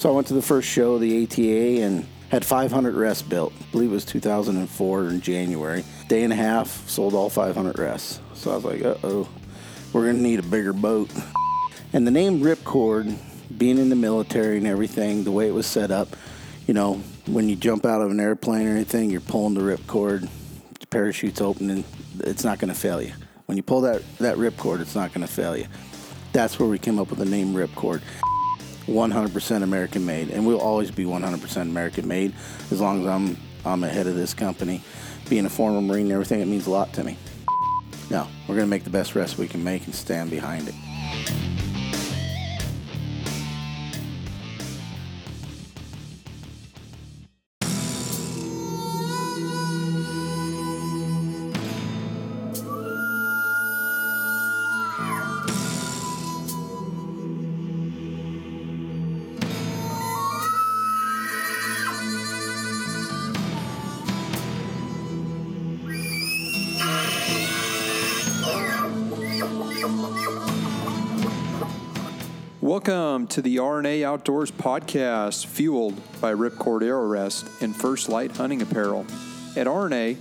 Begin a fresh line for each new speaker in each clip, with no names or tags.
So I went to the first show, the ATA, and had 500 rests built. I believe it was 2004 in January. Day and a half, sold all 500 rests. So I was like, uh oh, we're going to need a bigger boat. And the name Ripcord, being in the military and everything, the way it was set up, you know, when you jump out of an airplane or anything, you're pulling the ripcord, the parachute's open, and it's not going to fail you. When you pull that, that ripcord, it's not going to fail you. That's where we came up with the name Ripcord. 100% American made, and we'll always be 100% American made as long as I'm I'm ahead of this company. Being a former Marine and everything, it means a lot to me. No, we're to make the best rest we can make and stand behind it.
To the RNA Outdoors podcast, fueled by Ripcord Arrow Rest and First Lite Hunting Apparel. At RNA,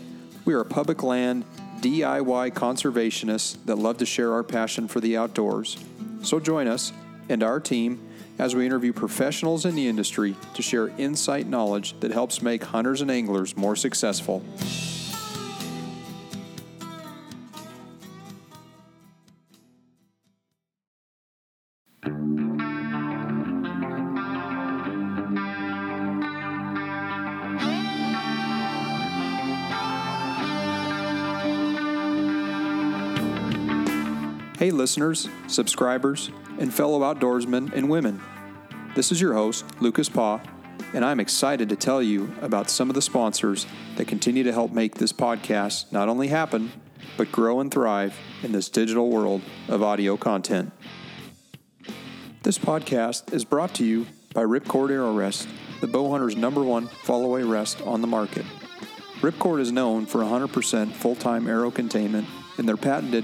we are public land DIY conservationists that love to share our passion for the outdoors. So join us and our team as we interview professionals in the industry to share insight knowledge that helps make hunters and anglers more successful. Hey, listeners, subscribers, and fellow outdoorsmen and women. This is your host, Lucas Paw, and I'm excited to tell you about some of the sponsors that continue to help make this podcast not only happen, but grow and thrive in this digital world of audio content. This podcast is brought to you by Ripcord Arrow Rest, the bow hunter's number one fall away rest on the market. Ripcord is known for 100% full time arrow containment and their patented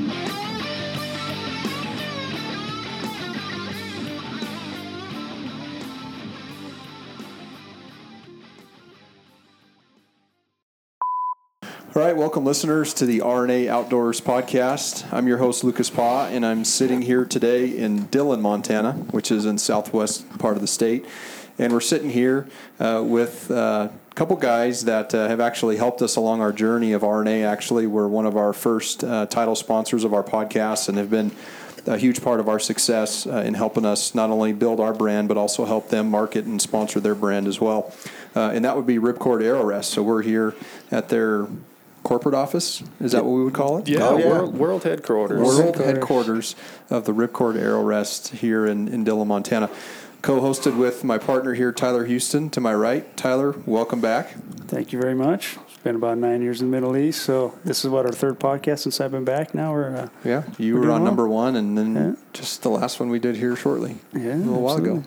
All right, welcome listeners to the RNA Outdoors podcast. I'm your host Lucas Paw, and I'm sitting here today in Dillon, Montana, which is in southwest part of the state. And we're sitting here uh, with uh, a couple guys that uh, have actually helped us along our journey of RNA. Actually, were one of our first uh, title sponsors of our podcast, and have been a huge part of our success uh, in helping us not only build our brand but also help them market and sponsor their brand as well. Uh, and that would be Ripcord Arrow Rest. So we're here at their corporate office. Is that what we would call it?
Yeah,
Oh, yeah.
World, world headquarters.
World headquarters of the Ripcord Arrow Rest here in, in Dillon, Montana. Co-hosted with my partner here, Tyler Houston, to my right. Tyler, welcome back.
Thank you very much. It's been about nine years in the Middle East, so this is what our third podcast since I've been back. Now we're uh,
Yeah, you
We're
were on
well.
number one, and then
Yeah.
just the last one we did here shortly,
yeah,
a little while ago.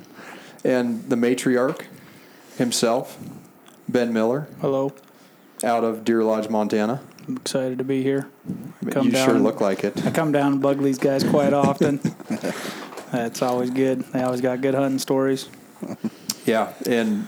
And the matriarch himself, Ben Miller,
Hello.
Out of Deer Lodge, Montana.
I'm excited to be here. Come
you
down
sure look like it.
I come down and bug these guys quite often. That's always good. They always got good hunting stories.
Yeah, and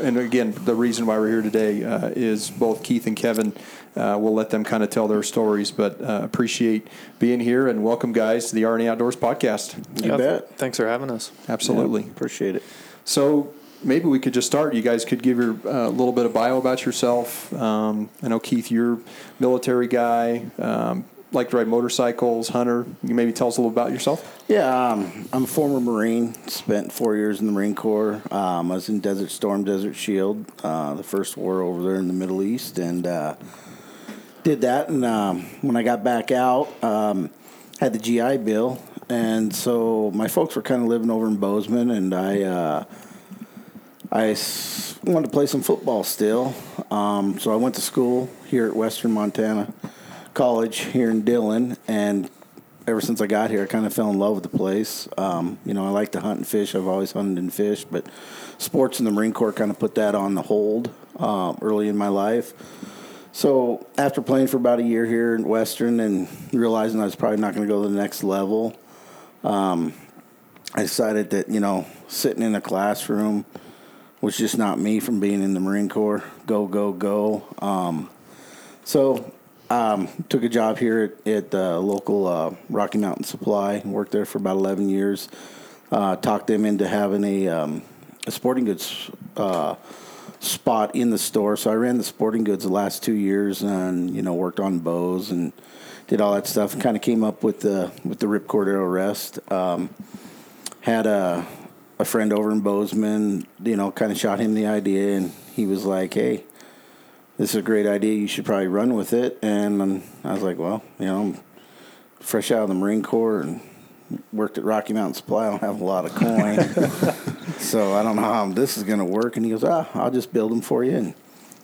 and again, the reason why we're here today uh, is both Keith and Kevin. Uh, we'll let them kind of tell their stories, but uh, appreciate being here and welcome, guys, to the RNA Outdoors podcast.
You
Yeah,
bet.
Thanks for having us.
Absolutely.
Yeah, appreciate it.
So maybe we could just start. You guys could give your a uh, little bit of bio about yourself. Um, I know Keith, you're military guy. Um, like to ride motorcycles, hunter. You maybe tell us a little about yourself.
Yeah, um, I'm a former Marine. Spent four years in the Marine Corps. Um, I was in Desert Storm, Desert Shield, uh, the first war over there in the Middle East, and uh, did that. And um, when I got back out, um, had the GI Bill, and so my folks were kind of living over in Bozeman, and I. Uh, I wanted to play some football still, um, so I went to school here at Western Montana College here in Dillon, and ever since I got here, I kind of fell in love with the place. Um, you know, I like to hunt and fish. I've always hunted and fished, but sports in the Marine Corps kind of put that on the hold uh, early in my life. So after playing for about a year here in Western and realizing I was probably not going to go to the next level, um, I decided that you know sitting in a classroom was just not me from being in the Marine Corps. Go go go. Um, so um, took a job here at, at the local uh, Rocky Mountain Supply. And worked there for about 11 years. Uh, talked them into having a, um, a sporting goods uh, spot in the store. So I ran the sporting goods the last two years, and you know worked on bows and did all that stuff. Kind of came up with the with the Ripcord Arrow Rest. Um, had a a friend over in Bozeman, you know, kind of shot him the idea, and he was like, "Hey." this is a great idea. You should probably run with it. And I was like, well, you know, I'm fresh out of the Marine Corps and worked at Rocky Mountain Supply. I don't have a lot of coin. so I don't know how this is going to work. And he goes, ah, I'll just build them for you and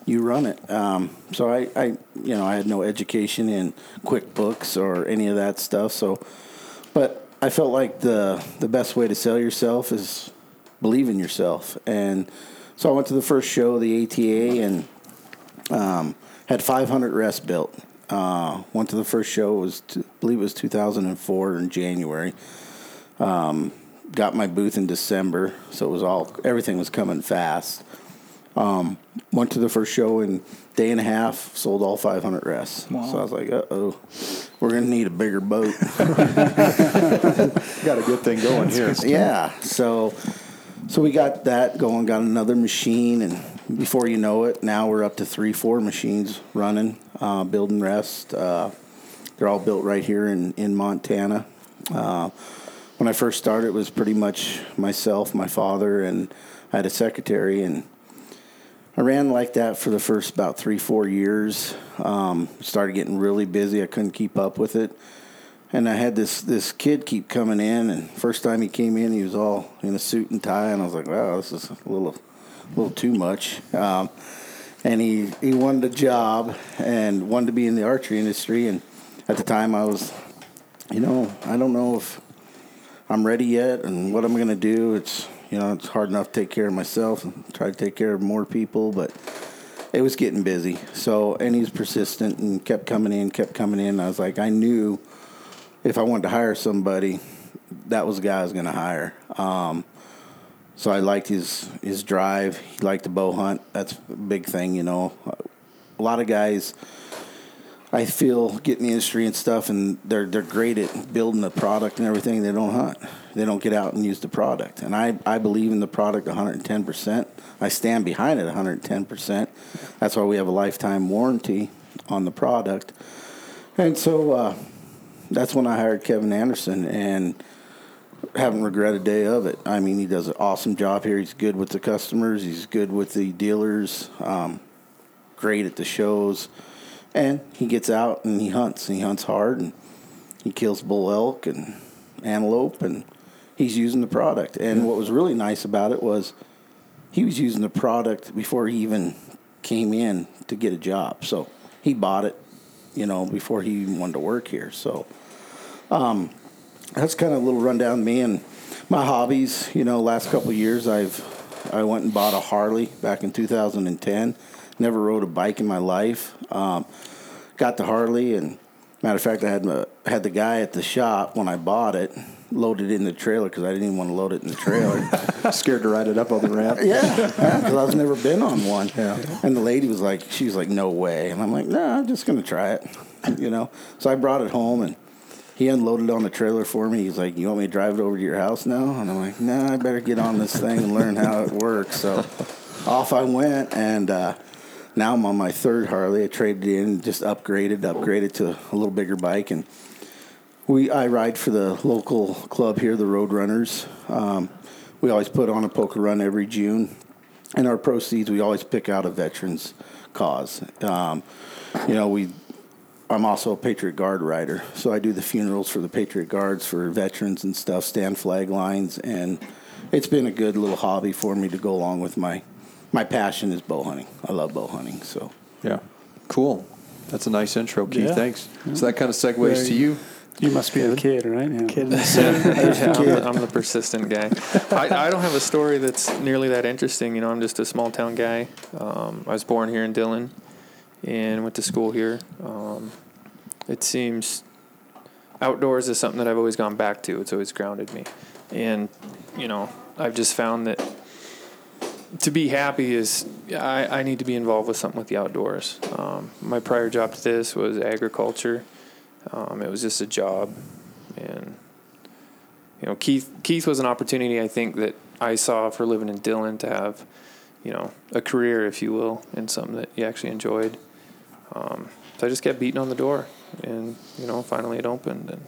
you run it. Um, so I, I, you know, I had no education in QuickBooks or any of that stuff. So, but I felt like the, the best way to sell yourself is believe in yourself. And so I went to the first show, the ATA, and um, had 500 rests built. Uh, went to the first show. Was I believe it was 2004 in January. Um, got my booth in December, so it was all everything was coming fast. Um, went to the first show in day and a half. Sold all 500 rests. So I was like, uh oh, we're gonna need a bigger boat.
Got a good thing going here.
yeah. So so we got that going. Got another machine, and before you know it, now we're up to three, four machines running, uh, building rest. Uh, they're all built right here in in Montana. Uh, when I first started, it was pretty much myself, my father, and I had a secretary, and I ran like that for the first about three, four years. Um, started getting really busy. I couldn't keep up with it. And I had this this kid keep coming in, and first time he came in, he was all in a suit and tie, and I was like, "Wow, this is a little, little too much." Um, and he he wanted a job and wanted to be in the archery industry, and at the time I was, you know, I don't know if I'm ready yet, and what I'm going to do. It's you know, it's hard enough to take care of myself and try to take care of more people, but it was getting busy. So, and he's persistent and kept coming in, kept coming in. I was like, I knew if I wanted to hire somebody, that was the guy I was going to hire. Um, so I liked his his drive. He liked to bow hunt. That's a big thing, you know. A lot of guys, I feel, get in the industry and stuff, and they're they're great at building the product and everything. They don't hunt. They don't get out and use the product. And I, I believe in the product 110 percent. I stand behind it 110 percent. That's why we have a lifetime warranty on the product. And so. Uh, that's when I hired Kevin Anderson and haven't regretted a day of it. I mean, he does an awesome job here. He's good with the customers. He's good with the dealers. Um, great at the shows, and he gets out and he hunts. He hunts hard and he kills bull elk and antelope, and he's using the product. And what was really nice about it was he was using the product before he even came in to get a job. So he bought it, you know, before he even wanted to work here. So um, that's kind of a little rundown of me and my hobbies. You know, last couple of years I've I went and bought a Harley back in 2010. Never rode a bike in my life. Um, got the Harley and Matter of fact, I had the had the guy at the shop when I bought it load it in the trailer because I didn't even want to load it in the trailer.
Scared to ride it up on the ramp.
yeah, because I've never been on one.
Yeah.
And the lady was like, she was like, no way. And I'm like, no, nah, I'm just gonna try it. You know. So I brought it home and he unloaded it on the trailer for me. He's like, "You want me to drive it over to your house now?" And I'm like, "Nah, I better get on this thing and learn how it works." So off I went, and uh, now I'm on my third Harley. I traded in, just upgraded, upgraded to a little bigger bike, and we I ride for the local club here, the Roadrunners. Um, we always put on a poker run every June, and our proceeds we always pick out a veterans cause. Um, you know, we I'm also a Patriot Guard rider, so I do the funerals for the Patriot Guards for veterans and stuff, stand flag lines, and it's been a good little hobby for me to go along with my my passion is bow hunting. I love bow hunting, so
yeah, cool. That's a nice intro, Keith.
Yeah.
Thanks. So that kind of segues
Very-
to you.
You must be a kid, right? Yeah.
Kid.
Yeah, I'm, the, I'm the persistent guy. I, I don't have a story that's nearly that interesting. You know, I'm just a small town guy. Um, I was born here in Dillon and went to school here. Um, it seems outdoors is something that I've always gone back to. It's always grounded me. And, you know, I've just found that to be happy is I, I need to be involved with something with the outdoors. Um, my prior job to this was agriculture. Um, it was just a job, and you know, Keith Keith was an opportunity I think that I saw for living in Dillon to have, you know, a career, if you will, in something that you actually enjoyed. Um, so I just kept beating on the door, and you know, finally it opened. And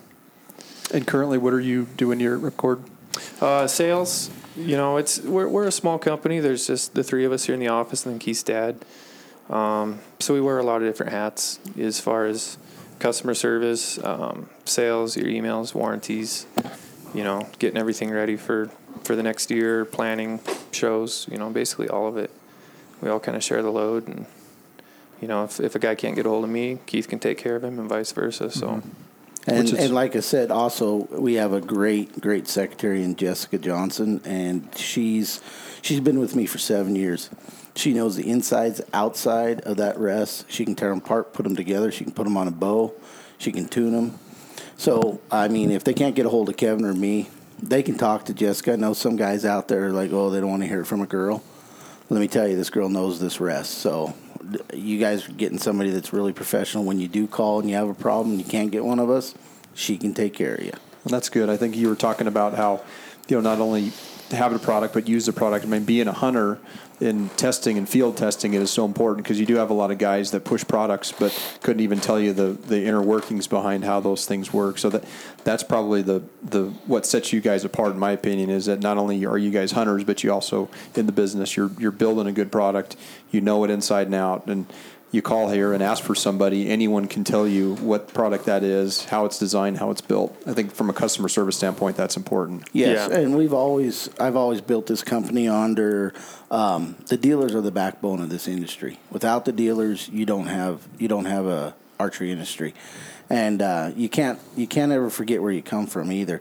And currently, what are you doing here at Ripcord?
uh, sales, you know, it's we're we're a small company. There's just the three of us here in the office, and then Keith's dad. Um, so we wear a lot of different hats as far as customer service, um, sales, your emails, warranties. You know, getting everything ready for for the next year, planning shows. You know, basically all of it. We all kind of share the load, and you know, if if a guy can't get a hold of me, Keith can take care of him, and vice versa. So.
And,
is-
and like I said, also we have a great, great secretary in Jessica Johnson, and she's she's been with me for seven years. She knows the insides, outside of that rest. She can tear them apart, put them together. She can put them on a bow. She can tune them. So I mean, if they can't get a hold of Kevin or me, they can talk to Jessica. I know some guys out there are like, oh, they don't want to hear it from a girl. Let me tell you, this girl knows this rest. So you guys are getting somebody that's really professional. When you do call and you have a problem, and you can't get one of us. She can take care of you.
And that's good. I think you were talking about how, you know, not only have a product but use the product. I mean, being a hunter in testing and field testing it is so important because you do have a lot of guys that push products but couldn't even tell you the, the inner workings behind how those things work. So that that's probably the the what sets you guys apart, in my opinion, is that not only are you guys hunters, but you also in the business you're you're building a good product. You know it inside and out, and you call here and ask for somebody, anyone can tell you what product that is, how it's designed, how it's built. I think from a customer service standpoint, that's important.
Yes,
Yeah.
and we've always I've always built this company under um, the dealers are the backbone of this industry. Without the dealers, you don't have you don't have a archery industry, and uh, you can't you can't ever forget where you come from either.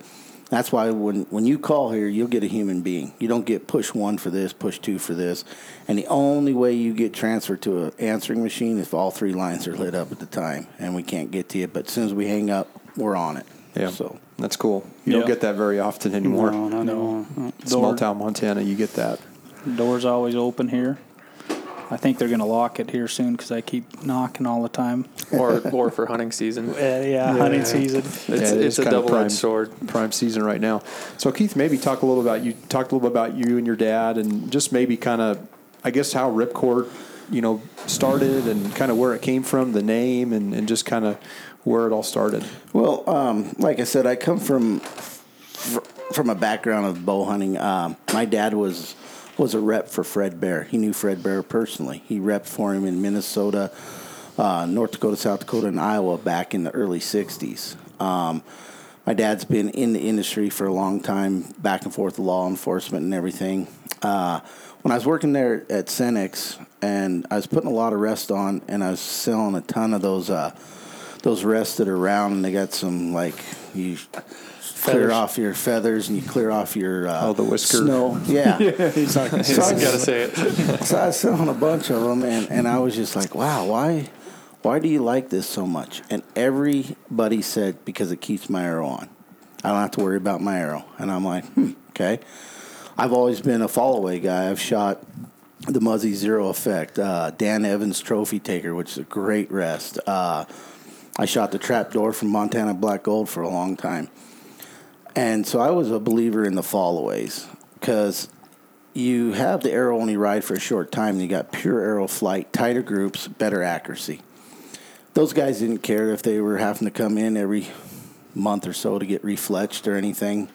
That's why when when you call here, you'll get a human being. You don't get push one for this, push two for this, and the only way you get transferred to an answering machine is if all three lines are lit up at the time, and we can't get to you. But as soon as we hang up, we're on it.
Yeah,
So
that's cool. You
Yeah.
don't get that very often anymore.
No, not anymore.
Small town Montana, you get that.
Doors always open here. I think they're going to lock it here soon because I keep knocking all the time.
or or for hunting season.
Uh, yeah, hunting season.
It's,
Yeah, it
it's a double edged sword.
prime season right now. So Keith, maybe talk a little about you talked a little bit about you and your dad, and just maybe kind of, I guess how Ripcord, you know, started and kind of where it came from, the name, and, and just kind of where it all started.
Well, um, like I said, I come from fr- from a background of bow hunting. Um, my dad was was a rep for Fred Bear. He knew Fred Bear personally. He repped for him in Minnesota, uh, North Dakota, South Dakota, and Iowa back in the early '60s. Um, my dad's been in the industry for a long time, back and forth law enforcement and everything. Uh, when I was working there at Cenex, and I was putting a lot of rest on, and I was selling a ton of those uh, those rests that are round, and they got some like you clear off your feathers and you clear off your uh,
Oh, the whisker.
snow. Yeah,
gonna
So I
Gotta say it.
so I was on a bunch of them, and, and I was just like, wow, why, why do you like this so much? And everybody said, because it keeps my arrow on. I don't have to worry about my arrow. And I'm like, hmm, okay. I've always been a fall away guy. I've shot the Muzzy Zero Effect, uh, Dan Evans Trophy Taker, which is a great rest. Uh, I shot the Trapdoor from Montana Black Gold for a long time. And so I was a believer in the fallaways because you have the arrow only ride for a short time. And you got pure arrow flight, tighter groups, better accuracy. Those guys didn't care if they were having to come in every month or so to get refletched or anything.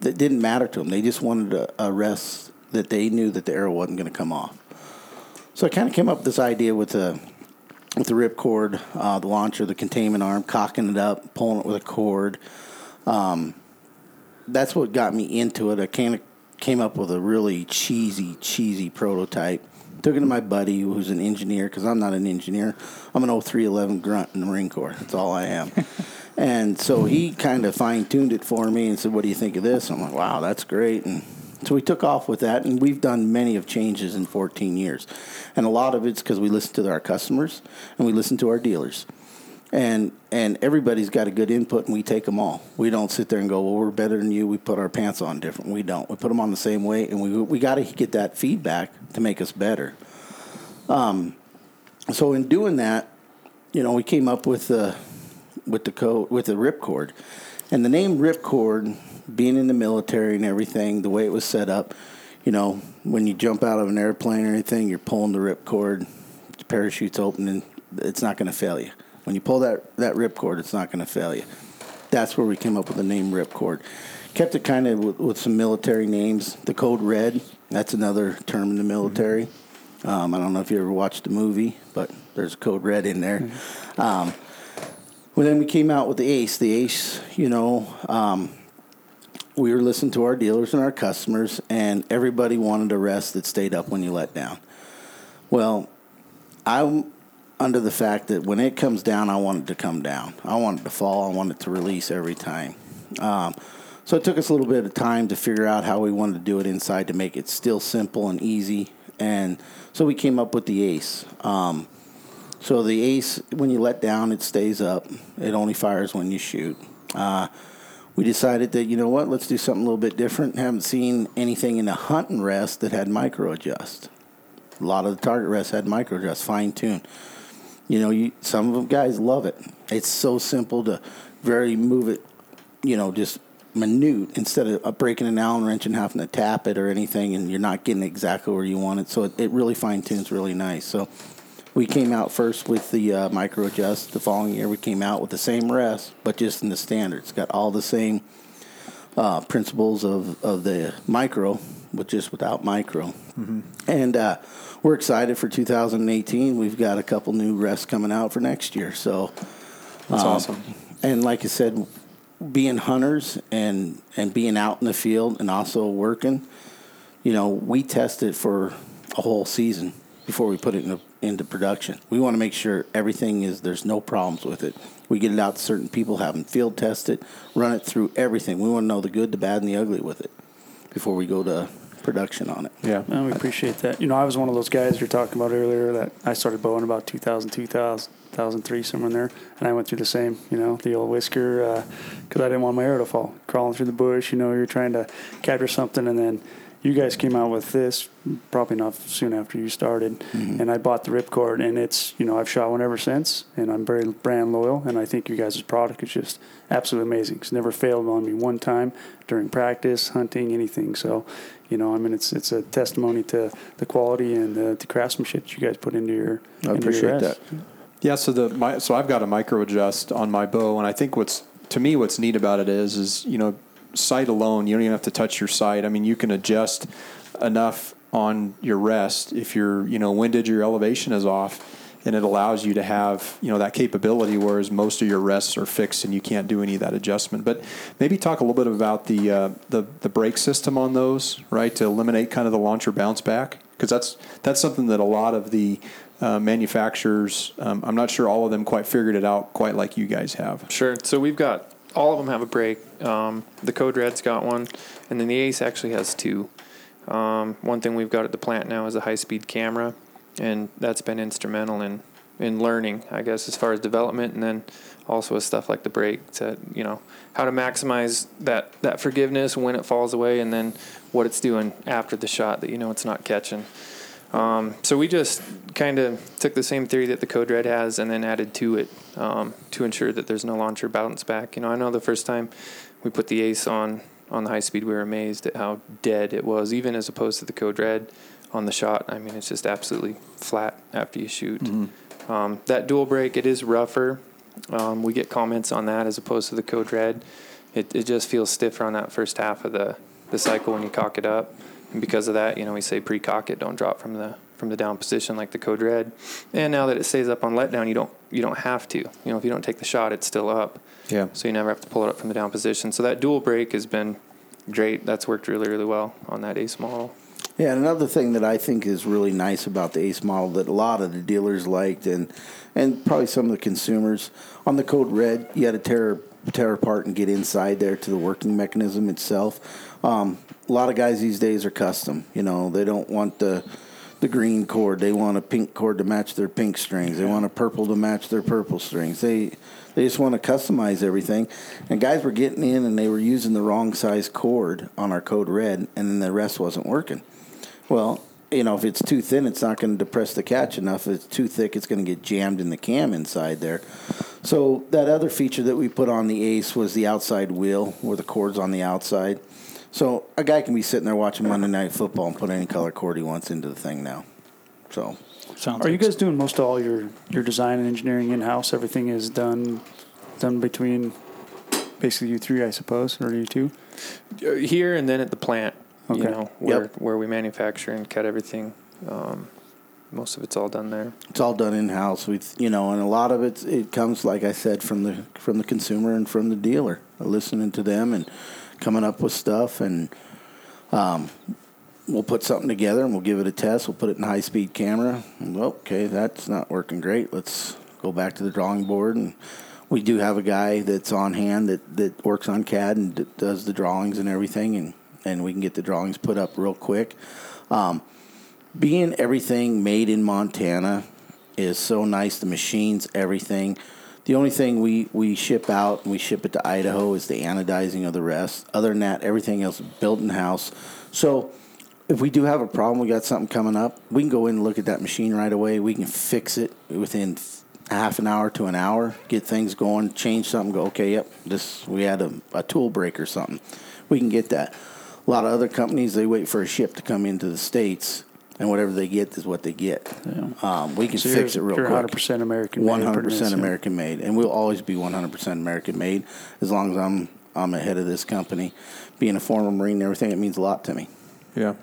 That didn't matter to them. They just wanted a, a rest that they knew that the arrow wasn't going to come off. So I kind of came up with this idea with the with the ripcord, uh, the launcher, the containment arm, cocking it up, pulling it with a cord. Um, that's what got me into it. I kind of came up with a really cheesy, cheesy prototype. Took it to my buddy who's an engineer because I'm not an engineer. I'm an 0311 grunt in the Marine Corps. That's all I am. and so he kind of fine tuned it for me and said, "What do you think of this?" I'm like, "Wow, that's great." And so we took off with that, and we've done many of changes in 14 years, and a lot of it's because we listen to our customers and we listen to our dealers, and and everybody's got a good input, and we take them all. We don't sit there and go, "Well, we're better than you." We put our pants on different. We don't. We put them on the same way, and we we got to get that feedback to make us better. Um, so in doing that, you know, we came up with the with the code with the ripcord, and the name ripcord being in the military and everything, the way it was set up, you know, when you jump out of an airplane or anything, you're pulling the ripcord, the parachute's open, and it's not going to fail you. When you pull that, that ripcord, it's not going to fail you. That's where we came up with the name ripcord. Kept it kind of with, with, some military names. The code red, that's another term in the military. Mm-hmm. Um, I don't know if you ever watched the movie, but there's code red in there. Mm-hmm. Um, well, then we came out with the ACE. The ACE, you know, um, we were listening to our dealers and our customers, and everybody wanted a rest that stayed up when you let down. Well, I'm under the fact that when it comes down, I want it to come down. I want it to fall. I want it to release every time. Um, so it took us a little bit of time to figure out how we wanted to do it inside to make it still simple and easy. And so we came up with the ACE. Um, so the ACE, when you let down, it stays up. It only fires when you shoot. Uh, we decided that you know what, let's do something a little bit different. Haven't seen anything in a hunting rest that had micro adjust. A lot of the target rests had micro adjust, fine tune. You know, you, some of them guys love it. It's so simple to very move it. You know, just minute instead of breaking an Allen wrench and having to tap it or anything, and you're not getting exactly where you want it. So it, it really fine tunes really nice. So we came out first with the uh, micro adjust. The following year, we came out with the same rest, but just in the standard. It's got all the same uh, principles of, of the micro, but just without micro. Mm-hmm. And uh, we're excited for 2018. We've got a couple new rests coming out for next year. So
that's um, awesome.
And like I said, being hunters and and being out in the field and also working, you know, we test it for a whole season before we put it in into production. We want to make sure everything is there's no problems with it. We get it out to certain people, have them field test it, run it through everything. We want to know the good, the bad, and the ugly with it before we go to production on it.
Yeah, well, we appreciate that. You know, I was one of those guys you're talking about earlier that I started bowing about 2000, 2000 2003, somewhere in there, and I went through the same. You know, the old whisker because uh, I didn't want my arrow to fall. Crawling through the bush, you know, you're trying to capture something, and then you guys came out with this probably not soon after you started, mm-hmm. and I bought the ripcord, and it's you know I've shot one ever since, and I'm very brand loyal, and I think you guys' product is just absolutely amazing. It's never failed on me one time during practice, hunting, anything. So, you know, I mean, it's it's a testimony to the quality and the, the craftsmanship that you guys put into your.
I into appreciate your that.
Yeah, so the my, so I've got a micro adjust on my bow, and I think what's to me what's neat about it is is you know sight alone, you don't even have to touch your sight. I mean, you can adjust enough on your rest if your you know windage or your elevation is off and it allows you to have you know that capability whereas most of your rests are fixed and you can't do any of that adjustment. But maybe talk a little bit about the uh, the, the brake system on those right to eliminate kind of the launcher bounce back? Because that's that's something that a lot of the uh, manufacturers um, i'm not sure all of them quite figured it out quite like you guys have.
Sure. So we've got all of them have a brake. Um, the Code Red's got one, and then the Ace actually has two. Um, one thing we've got at the plant now is a high speed camera, and that's been instrumental in in learning, I guess, as far as development, and then also with stuff like the brake to you know how to maximize that that forgiveness when it falls away, and then what it's doing after the shot that you know it's not catching. Um, so we just kind of took the same theory that the Code Red has, and then added to it um, to ensure that there's no launcher bounce back. You know, I know the first time we put the Ace on on the high speed, we were amazed at how dead it was, even as opposed to the Code Red on the shot. I mean, it's just absolutely flat after you shoot.
Mm-hmm.
Um, that dual brake, it is rougher. Um, we get comments on that as opposed to the Code Red. It, it just feels stiffer on that first half of the, the cycle when you cock it up. And because of that, you know, we say pre-cock it, don't drop from the from the down position like the Code Red. And now that it stays up on letdown, you don't you don't have to. You know, if you don't take the shot, it's still up.
Yeah.
So you never have to pull it up from the down position. So that dual brake has been great. That's worked really really well on that Ace model.
Yeah, and another thing that I think is really nice about the Ace model that a lot of the dealers liked, and and probably some of the consumers on the Code Red, you had to tear tear apart and get inside there to the working mechanism itself. Um, a lot of guys these days are custom. You know, they don't want the the green cord. They want a pink cord to match their pink strings. They want a purple to match their purple strings. They they just want to customize everything. And guys were getting in and they were using the wrong size cord on our code red, and then the rest wasn't working. Well, you know, if it's too thin, it's not going to depress the catch enough. If it's too thick, it's going to get jammed in the cam inside there. So that other feature that we put on the Ace was the outside wheel, where the cord's on the outside. So a guy can be sitting there watching Monday Night Football and put any color cord he wants into the thing now. So
Sounds
Are you
like
guys doing most of all your, your design and engineering in house? Everything is done done between basically you three, I suppose, or you two.
Uh, Here and then at the plant, you know, where
Yep.
where we manufacture and cut everything. Um, most of it's all done there.
it's all done in house. We, you know, and a lot of it it comes, like I said, from the from the consumer and from the dealer. Listening to them and coming up with stuff, and um, we'll put something together and we'll give it a test. We'll put it in high speed camera. Okay, that's not working great. Let's go back to the drawing board and. We do have a guy that's on hand that, that works on CAD and d- does the drawings and everything, and, and we can get the drawings put up real quick. Um, being everything made in Montana is so nice. The machines, everything. The only thing we, we ship out and we ship it to Idaho is the anodizing of the rest. Other than that, everything else built in house. So if we do have a problem, we got something coming up, we can go in and look at that machine right away. We can fix it within half an hour to an hour, get things going, change something, go, okay, yep, this we had a, a tool break or something. We can get that. A lot of other companies, they wait for a ship to come into the States, and whatever they get is what they get. Um, we can
So
fix it
you're,
real
you're
quick.
100% American. made, 100%
American made, and we'll always be one hundred percent American made as long as I'm I'm ahead of this company. Being a former Marine and everything, it means a lot to me.
Yeah.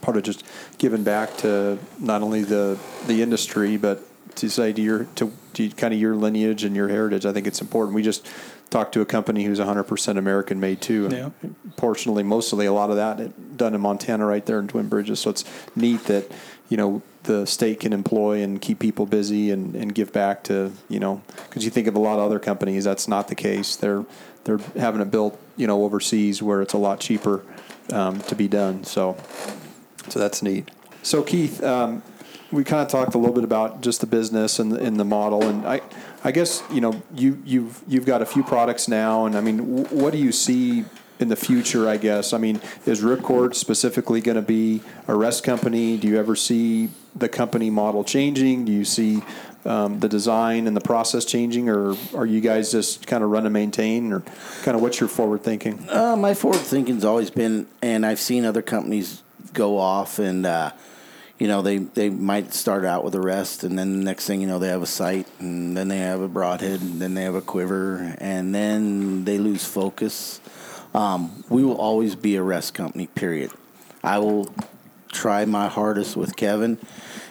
Part of just giving back to not only the the industry, but to say to your to, to kind of your lineage and your heritage. I think it's important. We just talked to a company who's 100% American made too. and
Yeah.
Fortunately, mostly a lot of that done in Montana, right there in Twin Bridges. So it's neat that you know the state can employ and keep people busy and, and give back to you know because you think of a lot of other companies that's not the case. They're they're having it built you know overseas where it's a lot cheaper um, to be done. So so that's neat. So Keith, um, we kind of talked a little bit about just the business and the, the model, and I, I guess you know you you've you've got a few products now, and I mean, w- what do you see in the future? I guess I mean, is Ripcord specifically going to be a rest company? Do you ever see the company model changing? Do you see um, the design and the process changing, or are you guys just kind of run and maintain, or kind of what's your forward thinking?
Uh, my forward thinking's always been, and I've seen other companies go off and. Uh, you know, they, they might start out with a rest, and then the next thing you know, they have a sight, and then they have a broadhead, and then they have a quiver, and then they lose focus. Um, we will always be a rest company, period. I will try my hardest with Kevin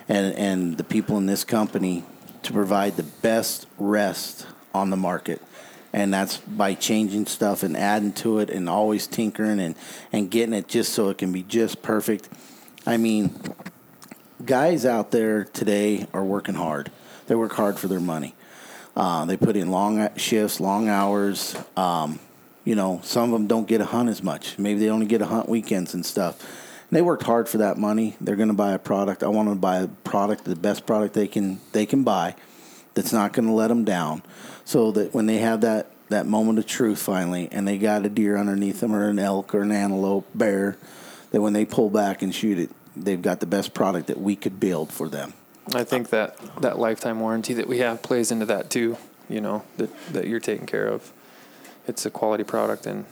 and, and the people in this company to provide the best rest on the market. And that's by changing stuff and adding to it and always tinkering and, and getting it just so it can be just perfect. I mean, guys out there today are working hard. They work hard for their money. Uh, they put in long shifts, long hours. Um, you know, some of them don't get a hunt as much. Maybe they only get a hunt weekends and stuff. they worked hard for that money. They're going to buy a product. I want to buy a product, the best product they can they can buy, that's not going to let them down, so that when they have that that moment of truth finally, and they got a deer underneath them or an elk or an antelope, bear, that when they pull back and shoot it, they've got the best product that we could build for them.
I think that that lifetime warranty that we have plays into that too. You know that that you're taking care of. It's a quality product, and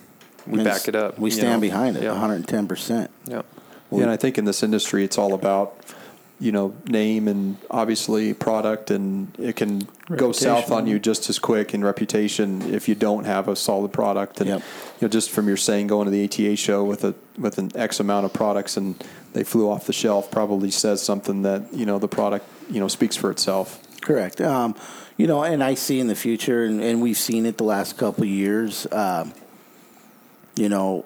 we
And
back it up.
We stand
know?
behind it,
Yeah.
110 percent.
Yeah.
Yeah, and I think in this industry, it's all about you know name and obviously product, and it can go south on you just as quick in reputation if you don't have a solid product. And
Yep.
you know, just from your saying going to the ATA show with a with an X amount of products and they flew off the shelf probably says something that you know the product you know speaks for itself.
Correct. Um, you know, and I see in the future, and, and we've seen it the last couple of years. Um, you know,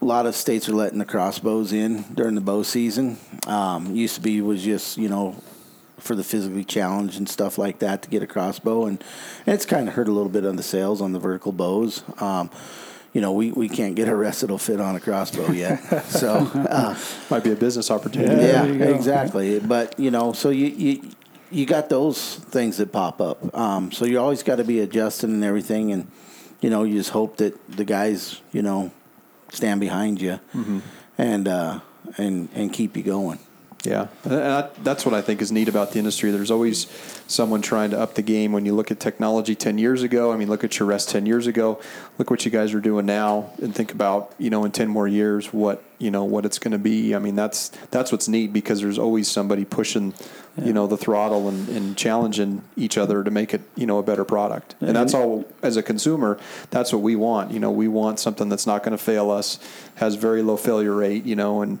a lot of states are letting the crossbows in during the bow season. Um, used to be was just you know for the physically challenged and stuff like that to get a crossbow, and, and it's kind of hurt a little bit on the sales on the vertical bows. Um, you know, we, we can't get a rest that'll fit on a crossbow yet. so, uh,
Might be a business opportunity.
yeah,
go.
exactly. But you know, so you you you got those things that pop up. Um, so you always got to be adjusting and everything, and you know, you just hope that the guys you know stand behind you and uh, and and keep you going.
Yeah, and that, that's what I think is neat about the industry. There's always someone trying to up the game. When you look at technology 10 years ago, I mean, look at your rest 10 years ago. Look what you guys are doing now, and think about you know in 10 more years what you know what it's going to be. I mean, that's that's what's neat because there's always somebody pushing you know the throttle and, and challenging each other to make it you know a better product. And that's all as a consumer. That's what we want. You know, we want something that's not going to fail us, has very low failure rate. You know, and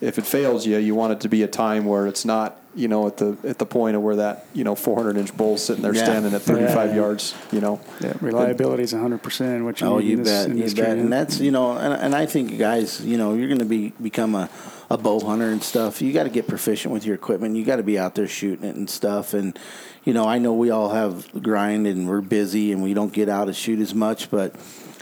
if it fails you, you want it to be a time where it's not, you know, at the at the point of where that, you know, 400 inch bull's sitting there
Yeah.
standing at 35
Yeah.
yards, you know.
Yeah, reliability is 100% what you
Oh, you
in this
bet, you
industry.
bet, and that's you know, and, and I think guys, you know, you're going to be become a, a bow hunter and stuff. You got to get proficient with your equipment. You got to be out there shooting it and stuff. And you know, I know we all have grind and we're busy and we don't get out and shoot as much, but.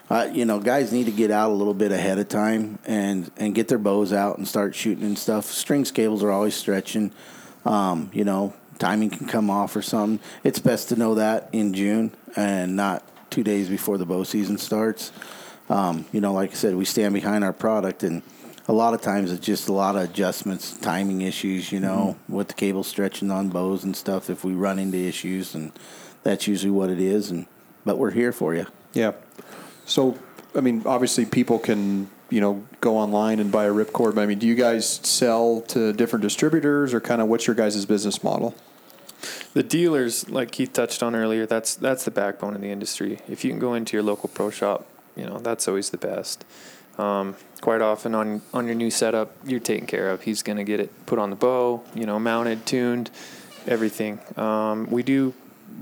Uh, you know, guys need to get out a little bit ahead of time and, and get their bows out and start shooting and stuff. Strings cables are always stretching. Um, you know, timing can come off or something. It's best to know that in June and not two days before the bow season starts. Um, you know, like I said, we stand behind our product, and a lot of times it's just a lot of adjustments, timing issues. You know, with the cable stretching on bows and stuff. If we run into issues, and that's usually what it is. And but we're here for you.
Yeah. So, I mean, obviously people can, you know, go online and buy a ripcord, but I mean, do you guys sell to different distributors or kind of what's your guys' business model?
The dealers, like Keith touched on earlier, that's that's the backbone of the industry. If you can go into your local pro shop, you know that's always the best. Um, quite often on on your new setup, you're taken care of. He's going to get it put on the bow, you know, mounted, tuned, everything. Um, we do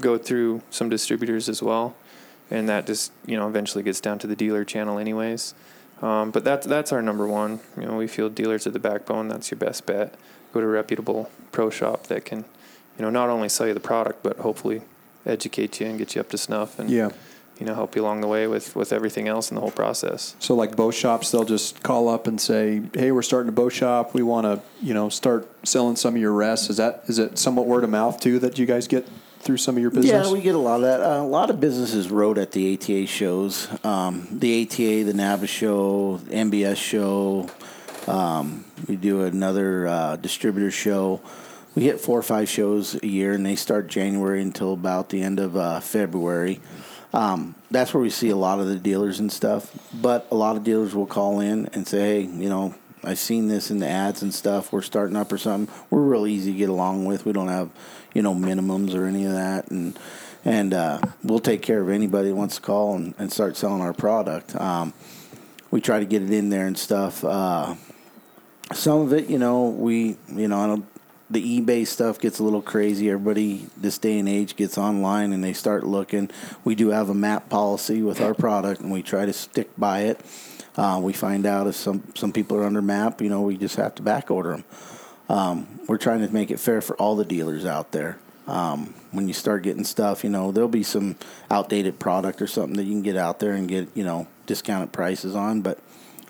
go through some distributors as well, and that just you know eventually gets down to the dealer channel, anyways. Um, but that's that's our number one. You know, we feel dealers are the backbone. That's your best bet. Go to a reputable pro shop that can, you know, not only sell you the product, but hopefully educate you and get you up to snuff and
Yeah.
you know help you along the way with with everything else in the whole process.
So like bow shops, they'll just call up and say, "Hey, we're starting a bow shop. We want to, you know, start selling some of your rests." Is that is it somewhat word of mouth too that you guys get through some of your business?
Yeah, we get a lot of that. Uh, a lot of businesses wrote at the ATA shows. Um, the ATA, the NABA show, MBS show. Um, we do another uh, distributor show. We hit four or five shows a year, and they start January until about the end of uh, February. Um, that's where we see a lot of the dealers and stuff. But a lot of dealers will call in and say, "Hey, you know, I've seen this in the ads and stuff. We're starting up or something. We're real easy to get along with. We don't have, you know, minimums or any of that, and and uh, we'll take care of anybody that wants to call and, and start selling our product. Um, we try to get it in there and stuff. Uh, some of it, you know, we, you know, I don't. The eBay stuff gets a little crazy. Everybody this day and age gets online and they start looking. We do have a map policy with our product, and we try to stick by it. Uh, we find out if some some people are under map, you know, we just have to back order them. Um, we're trying to make it fair for all the dealers out there. Um, when you start getting stuff, you know, there'll be some outdated product or something that you can get out there and get, you know, discounted prices on, but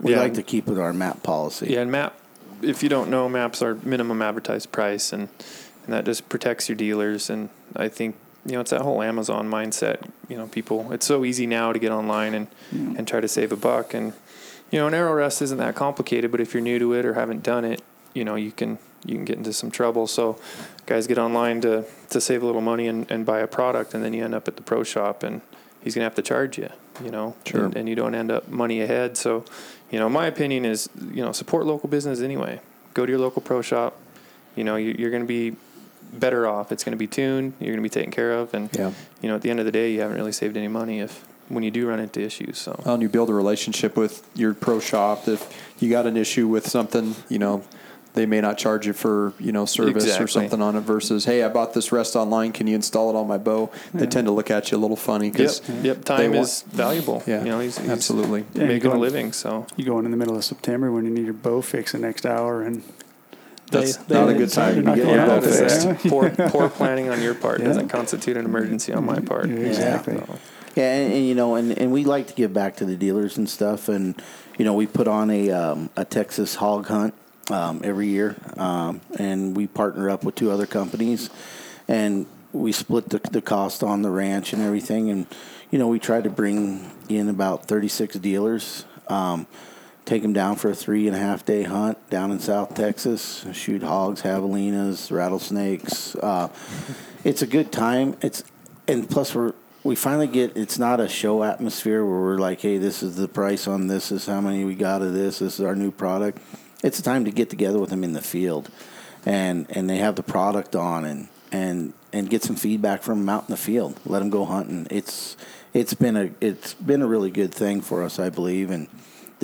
we
Yeah.
like to keep with our map policy.
Yeah, and map if you don't know, maps are minimum advertised price, and and that just protects your dealers. And I think you know it's that whole Amazon mindset. You know, people. It's so easy now to get online and and try to save a buck. And you know, an arrow rest isn't that complicated, but if you're new to it or haven't done it, you know, you can you can get into some trouble. So, guys get online to to save a little money and, and buy a product, and then you end up at the pro shop and he's gonna have to charge you. You know,
Sure.
and, and you don't end up money ahead. So, you know, my opinion is, you know, support local business anyway. Go to your local pro shop. You know, you, you're going to be better off. It's going to be tuned. You're going to be taken care of, and
Yeah.
you know, at the end of the day, you haven't really saved any money if when you do run into issues. So,
and you build a relationship with your pro shop. If you got an issue with something, you know, they may not charge you for you know service or something on it. Versus, hey, I bought this rest online. Can you install it on my bow? They tend to look at you a little funny because
yep, time
want-
is valuable.
Yeah,
you know, he's, he's
absolutely.
Yeah,
making a living. So,
You go in in the middle of September when you need your bow fixed the next hour, and
That's
They-
not
they-
a good time to
Not
be
going
getting
out
bow
there.
fixed.
Yeah.
poor poor planning on your part
Yeah.
doesn't constitute an emergency on my part.
Yeah, exactly.
So,
Yeah, and, and you know, and, and we like to give back to the dealers and stuff, and you know, we put on a um, a Texas hog hunt um, every year, um, and we partner up with two other companies, and we split the, the cost on the ranch and everything, and you know, we try to bring in about thirty six dealers. Um, take them down for a three and a half day hunt down in South Texas. Shoot hogs, javelinas, rattlesnakes. Uh, it's a good time. It's and plus we're we finally get it's not a show atmosphere where we're like, hey, this is the price on this, this is how many we got of this, this is our new product. It's time to get together with them in the field, and and they have the product on and and and get some feedback from them out in the field. Let them go hunting. It's it's been a it's been a really good thing for us, I believe, and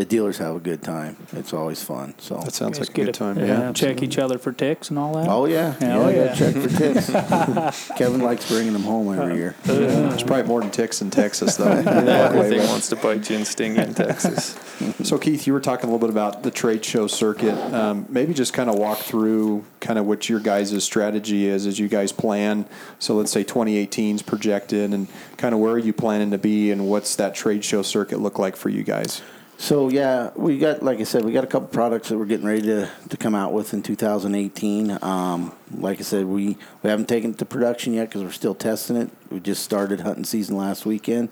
the dealers have a good time. It's always fun. So.
That sounds like a good time.
Yeah.
Yeah.
Check each other for ticks and all that.
Oh yeah,
Yeah,
yeah.
oh, yeah.
check for ticks. Kevin likes bringing them home every year.
There's probably more than ticks in Texas though.
everything wants to bite you and sting you in Texas.
So Keith, you were talking a little bit about the trade show circuit. Um, maybe just kind of walk through kind of what your guys' strategy is as you guys plan. So let's say 2018 is projected, and kind of where are you planning to be, and what's that trade show circuit look like for you guys?
So yeah, we got like I said, we got a couple products that we're getting ready to, to come out with in 2018. Um, like I said, we we haven't taken it to production yet because we're still testing it. We just started hunting season last weekend.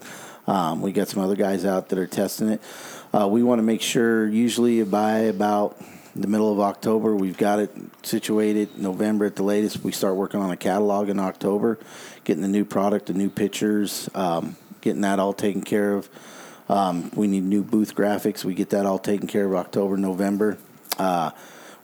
Um, we got some other guys out that are testing it. Uh, we want to make sure usually by about the middle of October we've got it situated. November at the latest, we start working on a catalog in October, getting the new product, the new pictures, um, getting that all taken care of. Um, we need new booth graphics. We get that all taken care of October, November. Uh,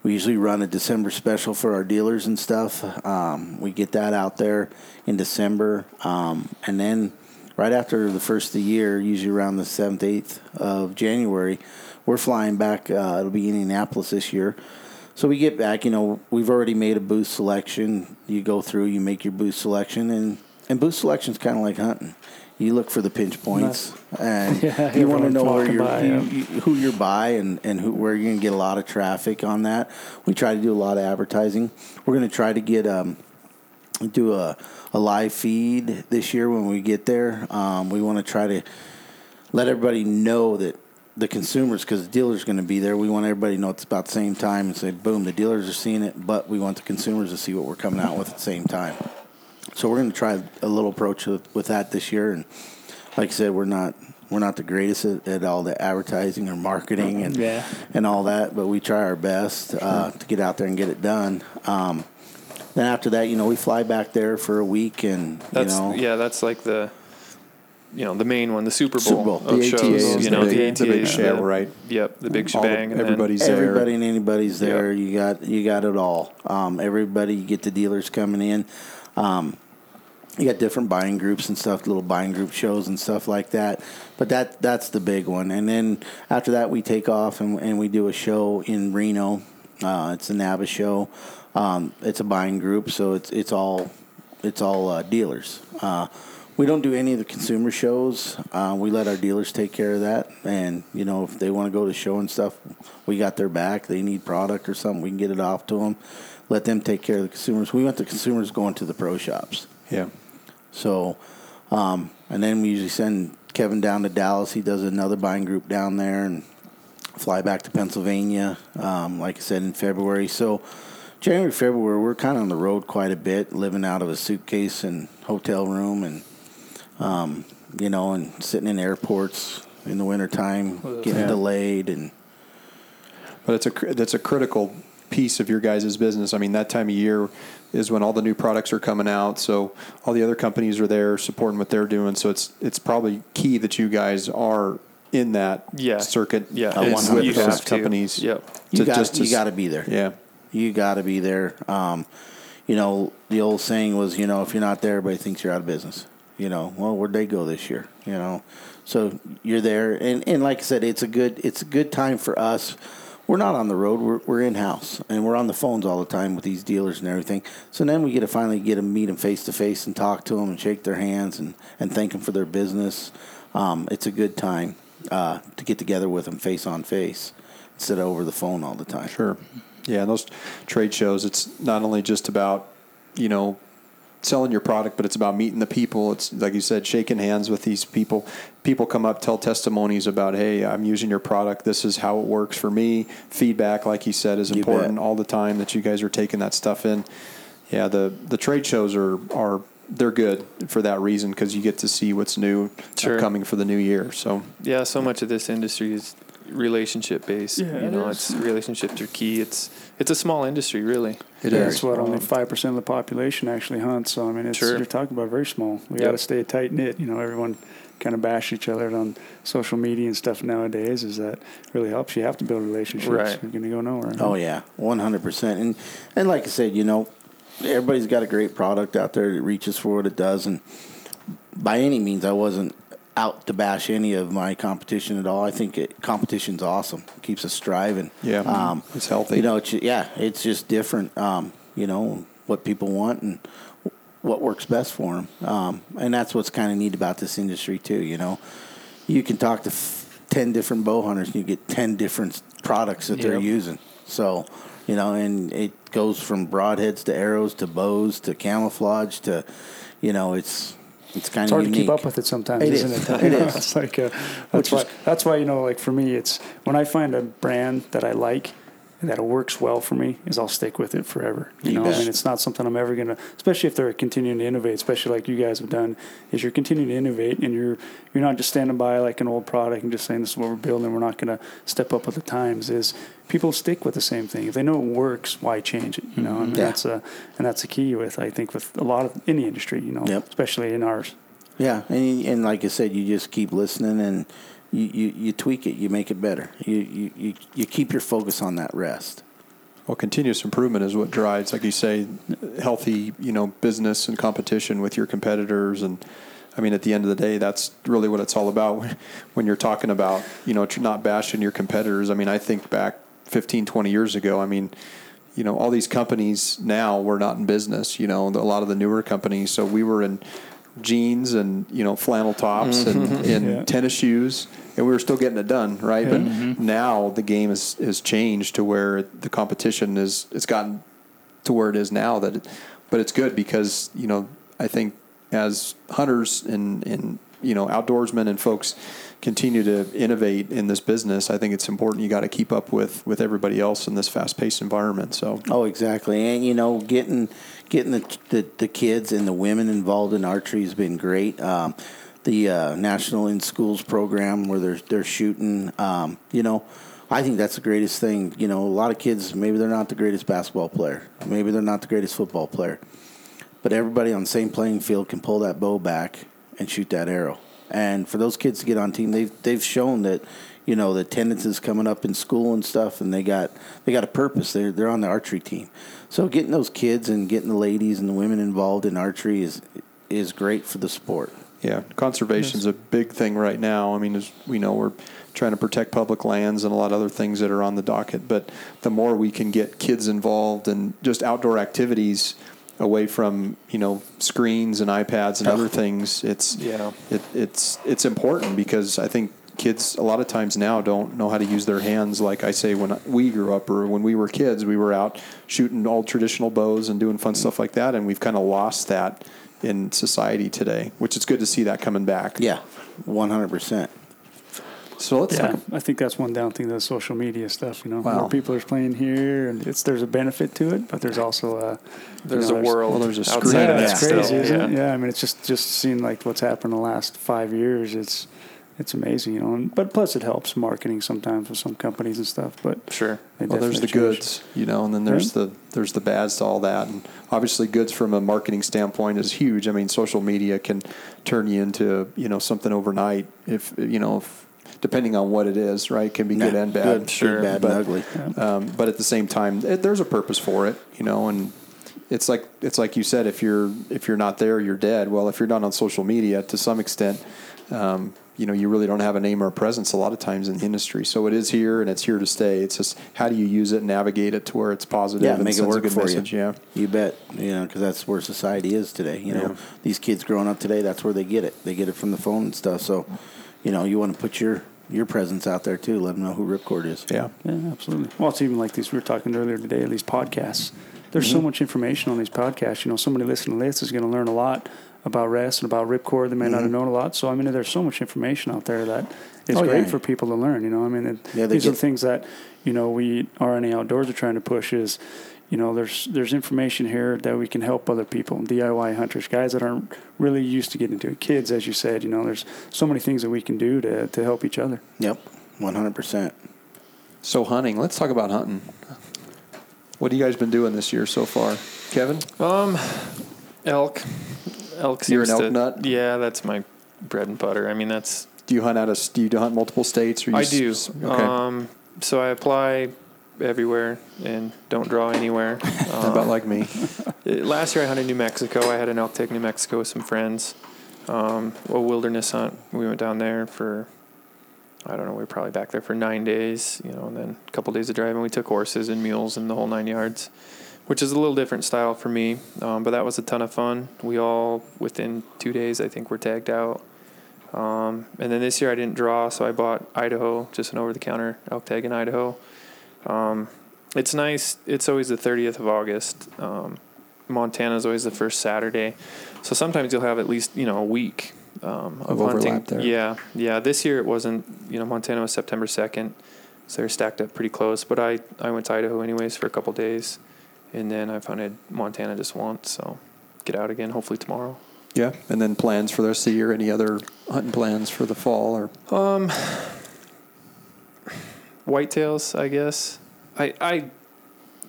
we usually run a December special for our dealers and stuff. Um, we get that out there in December. Um, and then right after the first of the year, usually around the 7th, 8th of January, we're flying back. Uh, it'll be Indianapolis this year. So we get back, you know, we've already made a booth selection. You go through, you make your booth selection, and, and booth selection is kind of like hunting. You look for the pinch points, and
Yeah,
you want to know where you're,
by,
you, who you're by and, and who, where you're going to get a lot of traffic on that. We try to do a lot of advertising. We're going to try to get um, do a, a live feed this year when we get there. Um, we want to try to let everybody know that the consumers, because the dealer's going to be there, we want everybody to know it's about the same time and say, boom, the dealers are seeing it, but we want the consumers to see what we're coming out with at the same time. So we're going to try a little approach with, with that this year, and like I said, we're not we're not the greatest at, at all the advertising or marketing and
Yeah.
and all that, but we try our best uh, to get out there and get it done. Um, then after that, you know, we fly back there for a week, and
That's
you know,
yeah, that's like the you know the main one, the Super Bowl,
Super Bowl.
of
The
shows.
ATA is
you
the
know
big-
the
the big
ATA,
show, right?
Yep, the big
All the-
shebang. and then-
everybody's there.
everybody and anybody's there.
Yeah.
You got you got it all. Um, everybody, you get the dealers coming in. Um, you got different buying groups and stuff, little buying group shows and stuff like that. But that that's the big one. And then after that, we take off and, and we do a show in Reno. Uh, it's a NABA show. Um, it's a buying group, so it's it's all it's all uh, dealers. Uh, we don't do any of the consumer shows. Uh, we let our dealers take care of that. And you know, if they want to go to show and stuff, we got their back. They need product or something, we can get it off to them. Let them take care of the consumers. We want the consumers going to the pro shops.
Yeah.
So, um, and then we usually send Kevin down to Dallas. He does another buying group down there, and fly back to Pennsylvania, um, like I said, in February. So January, February, we're kind of on the road quite a bit, living out of a suitcase and hotel room and, um, you know, and sitting in airports in the wintertime, getting
Yeah.
delayed and
But it's a cr- that's a critical piece of your guys' business. I mean, that time of year is when all the new products are coming out. So all the other companies are there supporting what they're doing. So it's it's probably key that you guys are in that
Yeah.
circuit.
Yeah, it's-
with
you
those
have to.
companies.
Yep.
you
To-
got
just to
you got to be there.
Yeah.
You got to be there. Um, you know, the old saying was, you know, if you're not there, everybody thinks you're out of business. You know, well, where'd they go this year? You know, so you're there, and and like I said, it's a good it's a good time for us. We're not on the road. We're we're in house, and we're on the phones all the time with these dealers and everything. So then we get to finally get to meet them face to face, and talk to them, and shake their hands, and and thank them for their business. Um, it's a good time uh, to get together with them face on face instead of over the phone all the time.
Sure. Yeah, and those trade shows, it's not only just about, you know, selling your product, but it's about meeting the people. It's like you said, shaking hands with these people. People come up, tell testimonies about, hey, I'm using your product. This is how it works for me. Feedback, like you said, is
You
important
bet.
all the time that you guys are taking that stuff in. Yeah, the the trade shows are are they're good for that reason because you get to see what's new
Sure.
coming for the new year. So
Yeah, so much of this industry is relationship based.
Yeah,
you
it
know,
is.
it's relationships are key. It's it's a small industry, really.
it
Yeah,
is.
That's what only
Um,
five percent of the population actually hunts. So I mean, it's
Sure.
you're talking about very small. We
Yep.
got to stay tight knit. You know, everyone kind of bash each other on social media and stuff nowadays. Is that really helps? You have to build relationships.
Right.
You're going to go nowhere.
Oh yeah, one hundred percent. And and like I said, you know, everybody's got a great product out there that reaches for what it does. And by any means, I wasn't out to bash any of my competition at all. I think it, competition's awesome. keeps us striving.
Yeah,
um,
it's healthy.
You know, it's, yeah, it's just different. Um, you know what people want and what works best for them. Um, and that's what's kind of neat about this industry too. You know, you can talk to f- ten different bow hunters and you get ten different products that they're using. So, you know, and it goes from broadheads to arrows to bows to camouflage to, you know, it's it's kind
It's
of
hard
unique.
to keep up with it sometimes,
It
isn't
is.
it?
It is.
It's like uh,
Which
that's why
is-
that's why you know, like for me, it's when I find a brand that I like that works well for me, is I'll stick with it forever. You,
You
know,
bet.
I mean, it's not something I'm ever gonna, especially if they're continuing to innovate, especially like you guys have done, is you're continuing to innovate and you're you're not just standing by like an old product and just saying this is what we're building. We're not gonna step up with the times. Is people stick with the same thing if they know it works? Why change it? You know, and mm-hmm.
Yeah.
that's a and that's a key with I think with a lot of any industry. You know,
Yep.
especially in ours.
Yeah, and and like I said, you just keep listening and you, you, you tweak it, you make it better. You, you you you keep your focus on that rest.
Well, continuous improvement is what drives, like you say, healthy, you know, business and competition with your competitors. And I mean, at the end of the day, that's really what it's all about. When you're talking about, you know, not bashing your competitors. I mean, I think back 15, 20 years ago. I mean, you know, all these companies now were not in business. You know, a lot of the newer companies. So we were in jeans and you know flannel tops and, mm-hmm. and
Yeah.
tennis shoes, and we were still getting it done, right? But mm-hmm. now the game has is changed to where the competition is it's gotten to where it is now. That, it, but it's good because you know I think as hunters and and you know outdoorsmen and folks continue to innovate in this business, I think it's important you got to keep up with with everybody else in this fast paced environment. So
Oh, exactly. And you know, getting getting the, the the kids and the women involved in archery has been great. Um, the uh, National in Schools program where they're they're shooting. Um, you know, I think that's the greatest thing. You know, a lot of kids maybe they're not the greatest basketball player, maybe they're not the greatest football player, but everybody on the same playing field can pull that bow back and shoot that arrow. And for those kids to get on team, they've they've shown that you know the attendance is coming up in school and stuff, and they got they got a purpose. They're they're on the archery team. So getting those kids and getting the ladies and the women involved in archery is is great for the sport.
Yeah, conservation is a big thing right now. I mean, as we know, we're trying to protect public lands and a lot of other things that are on the docket. But the more we can get kids involved and just outdoor activities away from you know screens and iPads and other things, it's
Yeah.
it, it's it's important because I think kids a lot of times now don't know how to use their hands. Like I say, when we grew up or when we were kids, we were out shooting old traditional bows and doing fun stuff like that, and we've kind of lost that in society today. Which it's good to see that coming back.
Yeah, one hundred percent.
So let's
Yeah,
talk.
I think that's one down thing, the social media stuff. You know,
Wow.
more people are playing here, and it's there's a benefit to it, but there's also uh, a
There's
you
a
know,
world.
well, there's a screen.
of
Yeah,
that
it's
still.
crazy, isn't
yeah.
it? Yeah, I mean, it's just just seeing like what's happened in the last five years. It's it's amazing, you know. And, but plus, it helps marketing sometimes with some companies and stuff. But
Sure.
Well, there's the
definitely change.
goods, you know, and then there's the there's the bads to all that, and obviously goods from a marketing standpoint is huge. I mean, social media can turn you into you know something overnight if you know if, depending on what it is, right? Can be good and bad.
good,
Sure,
bad,
but-
and ugly.
Um, but at the same time, it, there's a purpose for it, you know, and it's like it's like you said, if you're if you're not there, you're dead. Well, if you're not on social media, to some extent, um, you know, you really don't have a name or a presence a lot of times in the industry. So it is here and it's here to stay. It's just how do you use it, navigate it to where it's positive
Yeah,
and
make it work
good
for
message.
you.
Yeah.
You bet. You know, because that's where society is today. You know,
Yeah.
these kids growing up today, that's where they get it. They get it from the phone and stuff. So, you know, you want to put your your presence out there too. Let them know who Ripcord is.
Yeah.
Yeah, absolutely. Well, it's even like these we were talking earlier today. These podcasts. There's
Mm-hmm.
so much information on these podcasts. You know, somebody listening to this is going to learn a lot about rest and about Ripcord. They may not have known a lot. So I mean, there's so much information out there that is
Mm-hmm. Oh,
great
yeah.
for people to learn. You know, I mean, it,
Yeah,
these are
get-
the things that you know we are RNA Outdoors are trying to push is. You know, there's there's information here that we can help other people, DIY hunters, guys that aren't really used to getting into it. Kids, as you said, you know, there's so many things that we can do to, to help each other.
Yep, one hundred percent.
So hunting. Let's talk about hunting. What have you guys been doing this year so far, Kevin?
Um, elk. Elk.
You're an elk
to-
nut?
Yeah, that's my bread and butter. I mean, that's
Do you hunt out of? Do you hunt multiple states? Or you
I
s-
do.
Okay.
Um, so I apply everywhere and don't draw anywhere.
How about
Um,
like me?
Uh, Last year I hunted New Mexico. I had an elk take New Mexico with some friends. Um, a wilderness hunt. We went down there for, I don't know, we were probably back there for nine days, you know, and then a couple of days of driving. We took horses and mules and the whole nine yards, which is a little different style for me. Um, but that was a ton of fun. We all, within two days, I think, were tagged out. Um, and then this year I didn't draw, so I bought Idaho, just an over the counter elk tag in Idaho. Um, it's nice. It's always the 30th of August. Um, Montana is always the first Saturday, so sometimes you'll have at least you know a week um, of,
Of
hunting.
there.
Yeah, yeah. This year it wasn't. You know, Montana was September 2nd, so they're stacked up pretty close. But I I went to Idaho anyways for a couple days, and then I've hunted Montana just once. So get out again hopefully tomorrow.
Yeah, and then plans for the rest of the year. Any other hunting plans for the fall or?
Um, whitetails, I guess. I I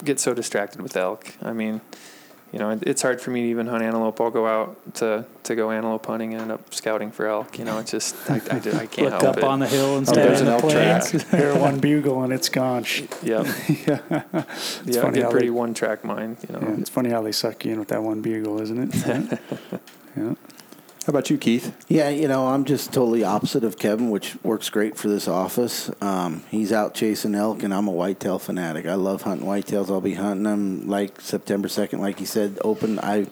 get so distracted with elk. I mean, you know, it's hard for me to even hunt antelope. I'll go out to to go antelope hunting and end up scouting for elk. You know, it's just I, I, ju- I can't
Look
help
up
it.
on the hill and
Oh,
stand
there's
in
an
the
elk track.
plains.
Hear one bugle and it's gone. Shh.
yeah,
yeah.
yeah. I
funny
get
how
pretty
they-
one track mind. You know,
Yeah, it's funny how they suck you in with that one bugle, isn't it? Yeah.
How about you, Keith?
Yeah, you know, I'm just totally opposite of Kevin, which works great for this office. Um, he's out chasing elk, and I'm a whitetail fanatic. I love hunting whitetails. I'll be hunting them like September 2nd, like you said, open. I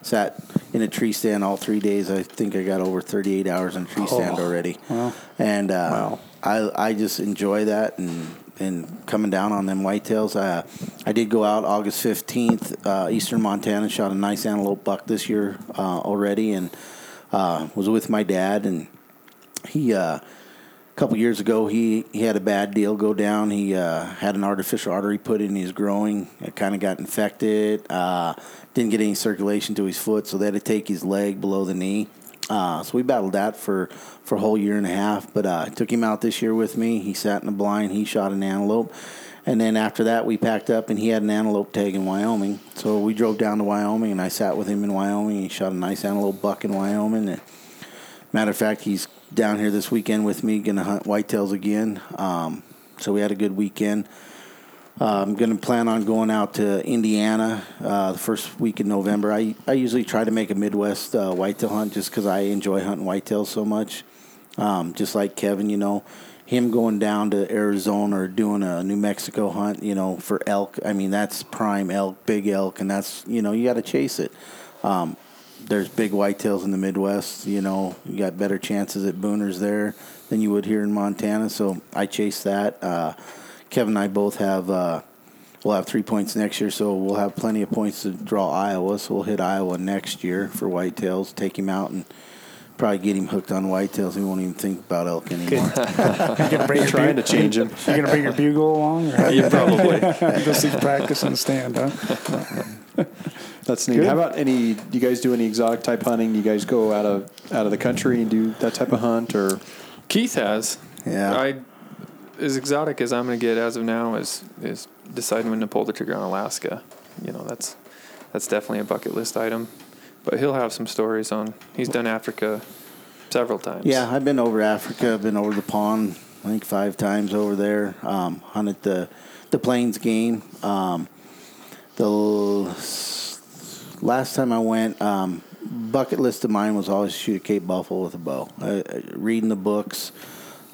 sat in a tree stand all three days. I think I got over 38 hours in a tree stand already.
Wow.
And uh,
Wow.
I, I just enjoy that and and coming down on them whitetails. Uh, I did go out August 15th, uh, eastern Montana, shot a nice antelope buck this year uh, already, and uh, was with my dad. And he, uh, a couple years ago, he, he had a bad deal go down. He uh, had an artificial artery put in his growing. It kind of got infected. Uh, didn't get any circulation to his foot, so they had to take his leg below the knee. Uh, so we battled that for, for a whole year and a half. But uh, I took him out this year with me. He sat in the blind. He shot an antelope. And then after that, we packed up, and he had an antelope tag in Wyoming. So we drove down to Wyoming, and I sat with him in Wyoming. He shot a nice antelope buck in Wyoming. And matter of fact, he's down here this weekend with me, going to hunt whitetails again. Um, so we had a good weekend. Uh, I'm going to plan on going out to Indiana uh, the first week in November. I, I usually try to make a Midwest uh, whitetail hunt just because I enjoy hunting whitetails so much. Um, just like Kevin, you know, him going down to Arizona or doing a New Mexico hunt, you know, for elk. I mean, that's prime elk, big elk, and that's you know you got to chase it. Um, there's big whitetails in the Midwest. You know, you got better chances at booners there than you would here in Montana. So I chase that. Uh, Kevin and I both have. Uh, we'll have three points next year, so we'll have plenty of points to draw Iowa. So we'll hit Iowa next year for whitetails. Take him out and probably get him hooked on whitetails. He won't even think about elk anymore.
You're gonna bring your
Trying to change him.
You're gonna bring your bugle along, or how
Yeah, probably.
just to practice and stand, huh?
That's neat.
Good.
How about any? Do you guys do any exotic type hunting? Do you guys go out of out of the country and do that type of hunt, or
Keith has.
Yeah.
I as exotic as I'm going to get as of now is is deciding when to pull the trigger on Alaska. You know, that's that's definitely a bucket list item. But he'll have some stories on. He's done Africa several times.
Yeah, I've been over Africa. I've been over the pond. I think five times over there. Um, hunted the the plains game. Um, the l- last time I went, um, bucket list of mine was always shoot a Cape Buffalo with a bow. Uh, uh, reading the books,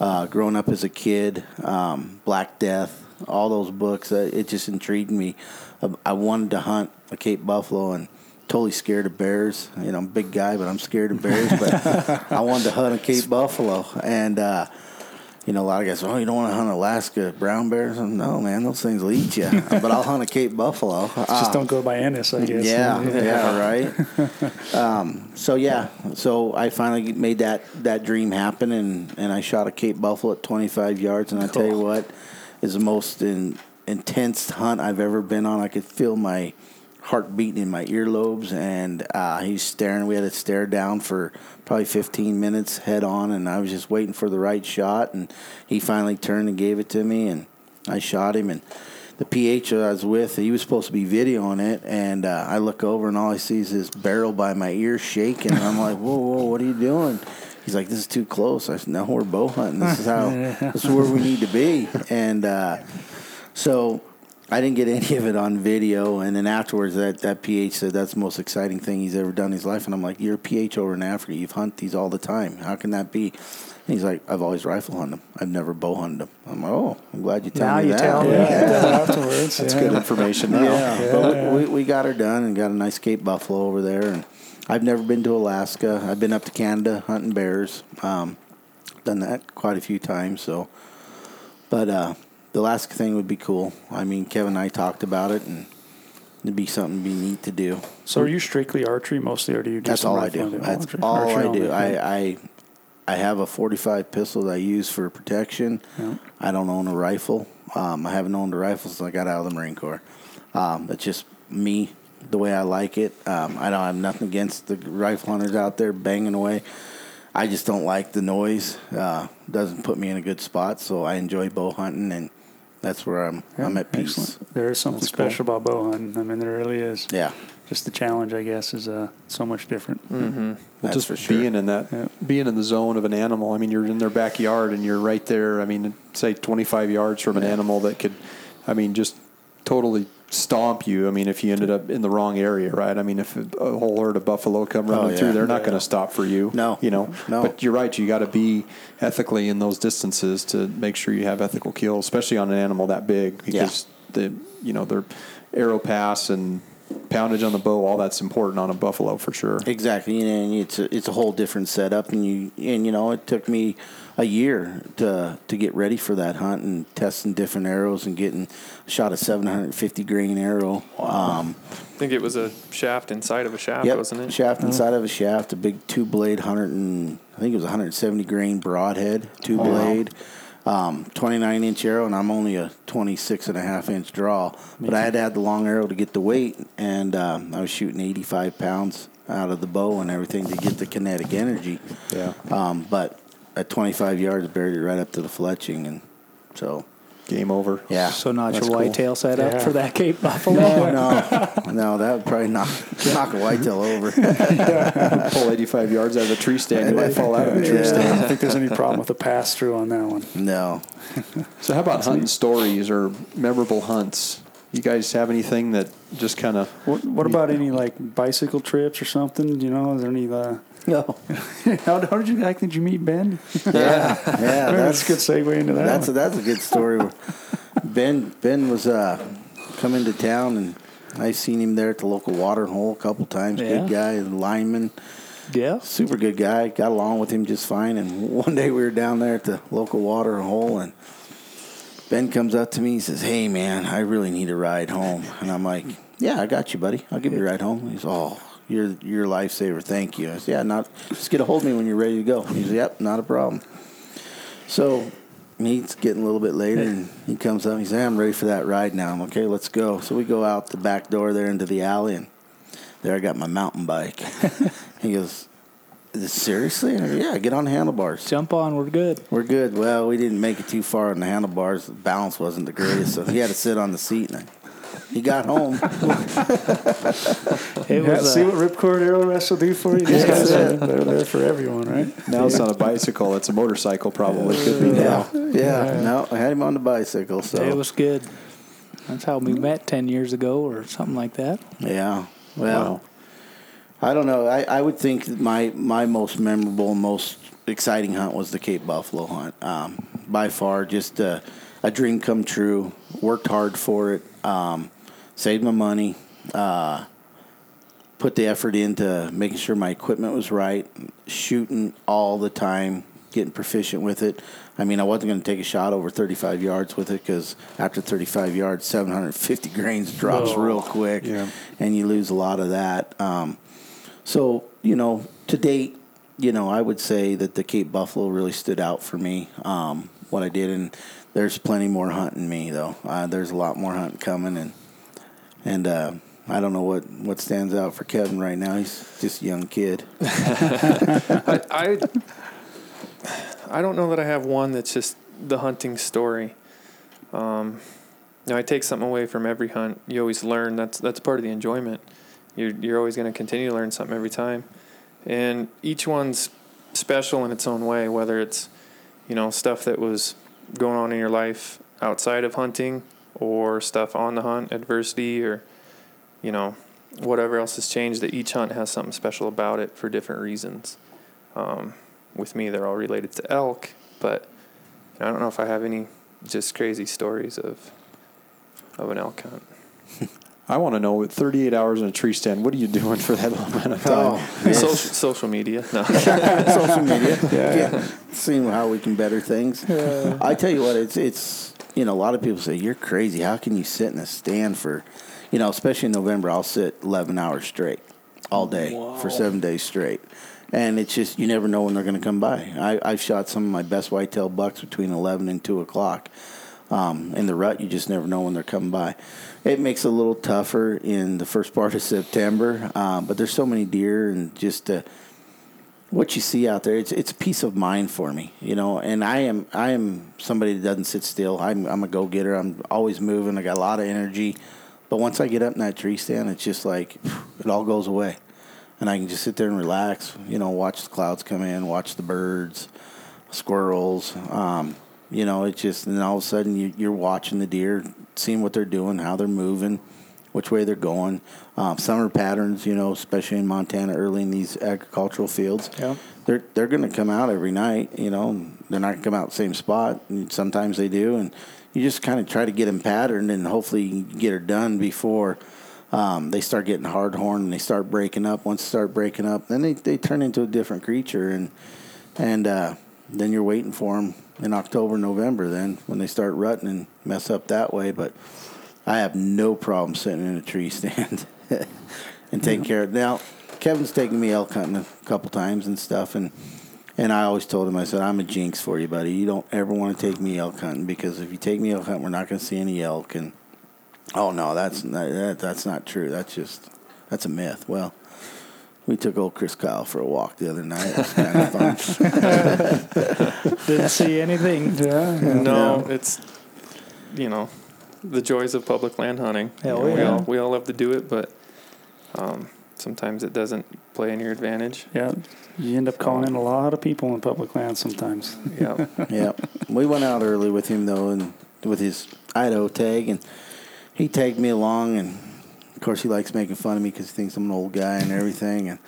uh, growing up as a kid, um, Black Death, all those books. Uh, it just intrigued me. Uh, I wanted to hunt a Cape Buffalo and totally scared of bears. You know, I'm a big guy, but I'm scared of bears. But I wanted to hunt a Cape Buffalo, and uh, you know, a lot of guys, oh, you don't want to hunt Alaska brown bears? No, man, those things will eat you. but I'll hunt a Cape Buffalo.
Just
Uh,
don't go by Ennis, I guess.
yeah, yeah, right. um, so yeah, so I finally made that that dream happen, and and I shot a Cape Buffalo at 25 yards, and I tell you what, is the most in, intense hunt I've ever been on. I could feel my heart beating in my earlobes, and uh, he's staring. We had to stare down for probably 15 minutes head on, and I was just waiting for the right shot, and he finally turned and gave it to me, and I shot him, and the PH that I was with, he was supposed to be videoing it, and uh, I look over and all I see is this barrel by my ear shaking. And I'm like, whoa, whoa, what are you doing? He's like, this is too close. I said, no, we're bow hunting. This is how, this is where we need to be. And uh, so I didn't get any of it on video. And then afterwards, that, that PH said that's the most exciting thing he's ever done in his life. And I'm like, you're a PH over in Africa. You've hunted these all the time. How can that be? And he's like, I've always rifle hunted them. I've never bow hunted them. I'm like, oh, I'm glad you tell
Now
me
you
that.
tell me.
Yeah, afterwards.
that's
yeah.
good information now?
Yeah, but we, we, we got her done and got a nice Cape Buffalo over there. And I've never been to Alaska. I've been up to Canada hunting bears. Um, done that quite a few times. So, but uh, the last thing would be cool. I mean, Kevin and I talked about it, and it'd be something be neat to do.
So are you strictly archery mostly, or do you just
That's all I do. That's
Archery-
all
archery
I do. I, I I have a 45 pistol that I use for protection.
Yeah.
I don't own a rifle. Um, I haven't owned a rifle since I got out of the Marine Corps. Um, it's just me, the way I like it. Um, I don't have nothing against the rifle hunters out there banging away. I just don't like the noise. Uh, doesn't put me in a good spot. So I enjoy bow hunting, and that's where I'm.
Yeah,
I'm at peace.
excellent. There is something
That's cool.
special about bow hunting. I mean, there really is.
Yeah,
Just the challenge, I guess, is uh, so much different.
Mm-hmm.
Well, just
for sure.
being in that,
Yeah.
being in the zone of an animal. I mean, you're in their backyard and you're right there. I mean, say 25 yards from an animal that could, I mean, just totally stomp you. I mean, if you ended up in the wrong area, right? I mean, if a whole herd of buffalo come running
Oh, yeah.
through, they're not
Yeah.
going to stop for you.
No.
you know.
No.
But you're right. You got to be ethically in those distances to make sure you have ethical kills, especially on an animal that big, because the you know their arrow pass and poundage on the bow, all that's important on a buffalo for sure.
Exactly, and it's a, it's a whole different setup, and you and you know it took me a year to to get ready for that hunt and testing different arrows and getting shot a 750 grain arrow. Um,
I think it was a shaft inside of a shaft,
yep,
wasn't it?
shaft inside of a shaft, a big two blade, hundred and I think it was 170 grain broadhead, two blade. Um, 29 inch arrow, and I'm only a 26 and a half inch draw. But I had to add the long arrow to get the weight, and um, I was shooting 85 pounds out of the bow and everything to get the kinetic energy.
Yeah.
Um, but at 25 yards, buried it right up to the fletching, and so
Game over.
yeah.
So not
that's
your
cool.
whitetail setup
Yeah.
for that Cape Buffalo.
No, no, no. That would probably knock knock a whitetail over.
pull 85 yards out of a tree stand, you might fall out of a tree
Yeah.
I don't think there's any problem with the pass through on that one.
No,
So, how about hunting stories or memorable hunts? You guys have anything that just kind of
What, what about any like bicycle trips or something? You know, is there any? Uh,
no.
how, how did you like? Did you meet Ben?
Yeah, yeah.
that's, a good segue into that.
That's a, that's a good story. ben Ben was uh, coming to town, and I seen him there at the local water hole a couple times. Good guy, lineman,
yeah.
super good guy. Got along with him just fine. And one day we were down there at the local water hole, and Ben comes up to me. He says, "Hey man, I really need a ride home." And I'm like, "Yeah, I got you, buddy. I'll give you a ride home." He's, "Oh, You're you're a lifesaver. Thank you. I said, yeah, not just get a hold of me when you're ready to go. He said, yep, not a problem. So he's getting a little bit later, and he comes up. and He says, I'm ready for that ride now. I'm okay. Let's go. So we go out the back door there into the alley, and there I got my mountain bike. he goes, seriously? Yeah, get on the handlebars.
Jump on, we're good.
We're good. Well, we didn't make it too far on the handlebars. The balance wasn't the greatest, so he had to sit on the seat. And he got home.
It
Yeah,
was
see
uh,
what Ripcord Arrow Rest will do for you. These guys are they're there for everyone, right?
Now it's not a bicycle; it's a motorcycle. Probably could be
Yeah,
now.
yeah. No, I had him on the bicycle. So
it was good. That's how we met ten years ago, or something like that.
yeah. Well,
Wow.
I don't know. I, I would think my my most memorable, most exciting hunt was the Cape Buffalo hunt. Um, by far, just a, a dream come true. Worked hard for it. Um, saved my money. Uh, put the effort into making sure my equipment was right, shooting all the time, getting proficient with it. I mean, I wasn't going to take a shot over 35 yards with it because after 35 yards, 750 grains drops
Oh,
real quick,
yeah.
and you lose a lot of that. Um, so, you know, to date, you know, I would say that the Cape Buffalo really stood out for me. Um, what I did, and there's plenty more hunting me though. Uh, there's a lot more hunting coming, and and uh, I don't know what what stands out for Kevin right now. He's just a young kid.
I, I I don't know that I have one that's just the hunting story. Um, you know, I take something away from every hunt. You always learn. That's that's part of the enjoyment. You're you're always going to continue to learn something every time, and each one's special in its own way. Whether it's you know stuff that was going on in your life outside of hunting, or stuff on the hunt, adversity, or you know whatever else has changed. That each hunt has something special about it for different reasons. Um, with me, they're all related to elk, but I don't know if I have any just crazy stories of of an elk hunt.
I want to know. With 38 hours in a tree stand, what are you doing for that long amount of time?
Oh,
Social, social media, no.
social media. yeah. Seeing how we can better things. I tell you what, it's it's you know a lot of people say you're crazy. How can you sit in a stand for, you know, especially in November? I'll sit 11 hours straight, all day for seven days straight. And it's just you never know when they're going to come by. I, I've shot some of my best whitetail bucks between eleven and two o'clock. Um, in the rut, you just never know when they're coming by. It makes it a little tougher in the first part of September, um, but there's so many deer and just uh, what you see out there. It's it's peace of mind for me, you know. And I am I am somebody that doesn't sit still. I'm I'm a go getter. I'm always moving. I got a lot of energy, but once I get up in that tree stand, it's just like it all goes away, and I can just sit there and relax. You know, watch the clouds come in, watch the birds, squirrels. Um, you know, it's just and all of a sudden you, you're watching the deer, seeing what they're doing, how they're moving, which way they're going. Um, summer patterns, you know, especially in Montana, early in these agricultural fields,
Yeah.
they're they're going to come out every night. You know, they're not going to come out the same spot. And sometimes they do, and you just kind of try to get them patterned, and hopefully you get her done before. Um, they start getting hard horned and they start breaking up. Once they start breaking up, then they, they turn into a different creature, and and uh, then you're waiting for them in October, November. Then when they start rutting and mess up that way, but I have no problem sitting in a tree stand and taking care of it. Now, Kevin's taken me elk hunting a couple times and stuff, and and I always told him, I said, I'm a jinx for you, buddy. You don't ever want to take me elk hunting because if you take me elk hunting, we're not going to see any elk. And oh no, that's not, that, that's not true. That's just that's a myth. Well. We took old Chris Kyle for a walk the other night. It was kind of fun.
Didn't see anything.
Yeah.
no, it's you know the joys of public land hunting.
Hell
You know, We all we all love to do it, but um, sometimes it doesn't play in your advantage.
Yeah. You end up calling in a lot of people in public land sometimes.
Yeah.
yeah, we went out early with him though, and with his Idaho tag, and he tagged me along, and of course he likes making fun of me because he thinks I'm an old guy and everything, and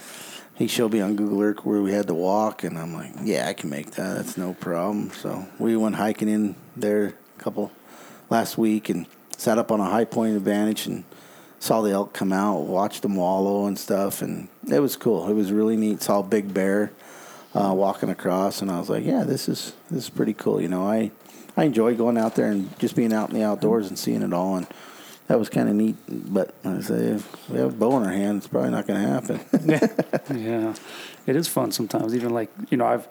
he showed me on Google Earth where we had to walk, and I'm like, yeah, I can make that. That's no problem. So we went hiking in there a couple last week and sat up on a high point advantage and saw the elk come out, watched them wallow and stuff, and it was cool. It was really neat. Saw a big bear uh, walking across, and I was like, yeah, this is this is pretty cool. You know, I I enjoy going out there and just being out in the outdoors and seeing it all. And that was kind of neat. But I say, if we have a bow in our hand, it's probably not going to happen.
Yeah, it is fun sometimes. Even like you know, I've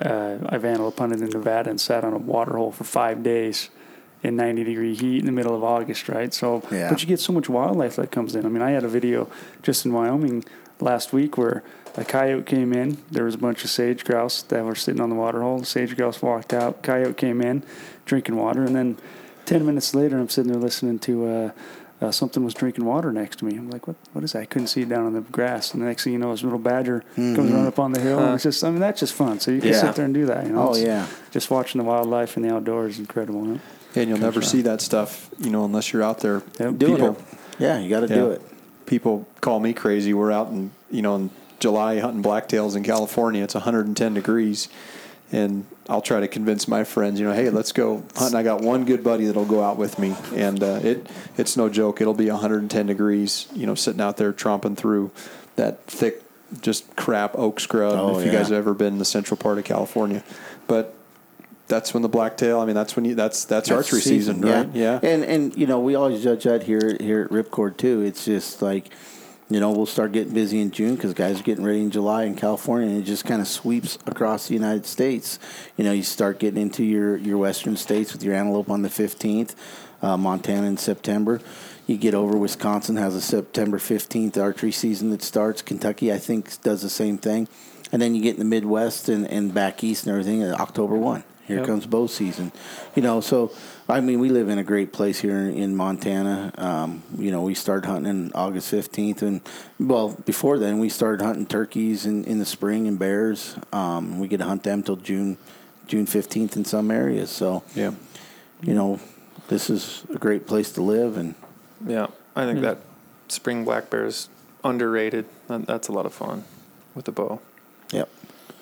uh, I've antelope hunted in Nevada and sat on a water hole for five days in 90 degree heat in the middle of August, right? So,
Yeah.
but you get so much wildlife that comes in. I mean, I had a video just in Wyoming last week where a coyote came in. There was a bunch of sage grouse that were sitting on the water hole. The sage grouse walked out. Coyote came in, drinking water, and then 10 minutes later, I'm sitting there listening to. Uh, uh, something was drinking water next to me. I'm like, what? What is that? I couldn't see it down in the grass. And the next thing you know, this little badger comes running up on the hill. And it's just, I mean, that's just fun. So you can
Yeah.
sit there and do that. You know?
oh
It's-
yeah,
just watching the wildlife and the outdoors is incredible. Huh?
And you'll never see that stuff, you know, unless you're out there.
Yep.
doing
People-
it. Yeah, you got to
Yeah.
do it.
People call me crazy. We're out in, you know, in July hunting blacktails in California. It's 110 degrees. And I'll try to convince my friends, you know, hey, let's go hunting. I got one good buddy that'll go out with me, and uh, it it's no joke. It'll be 110 degrees, you know, sitting out there tromping through that thick, just crap oak scrub.
Oh,
if you guys have ever been in the central part of California, but that's when the blacktail. I mean, that's when you that's that's, archery season, right? Yeah.
And and you know we always judge that here here at Ripcord too. It's just like you know we'll start getting busy in June because guys are getting ready in July in California, and it just kind of sweeps across the United States. You know you start getting into your your western states with your antelope on the fifteenth, uh, Montana in September. You get over Wisconsin has a September fifteenth archery season that starts. Kentucky I think does the same thing, and then you get in the Midwest and, and back east and everything. uh, October one. Here
Yep.
comes bow season. You know, so I mean, we live in a great place here in Montana. Um, you know, we started hunting in August fifteenth, and well, before then, we started hunting turkeys in, in the spring and bears. Um, we get to hunt them till June June fifteenth in some areas. So
Yeah.
you know, this is a great place to live, and
Yeah, I think that spring black bear is underrated. That's a lot of fun with the bow.
yep.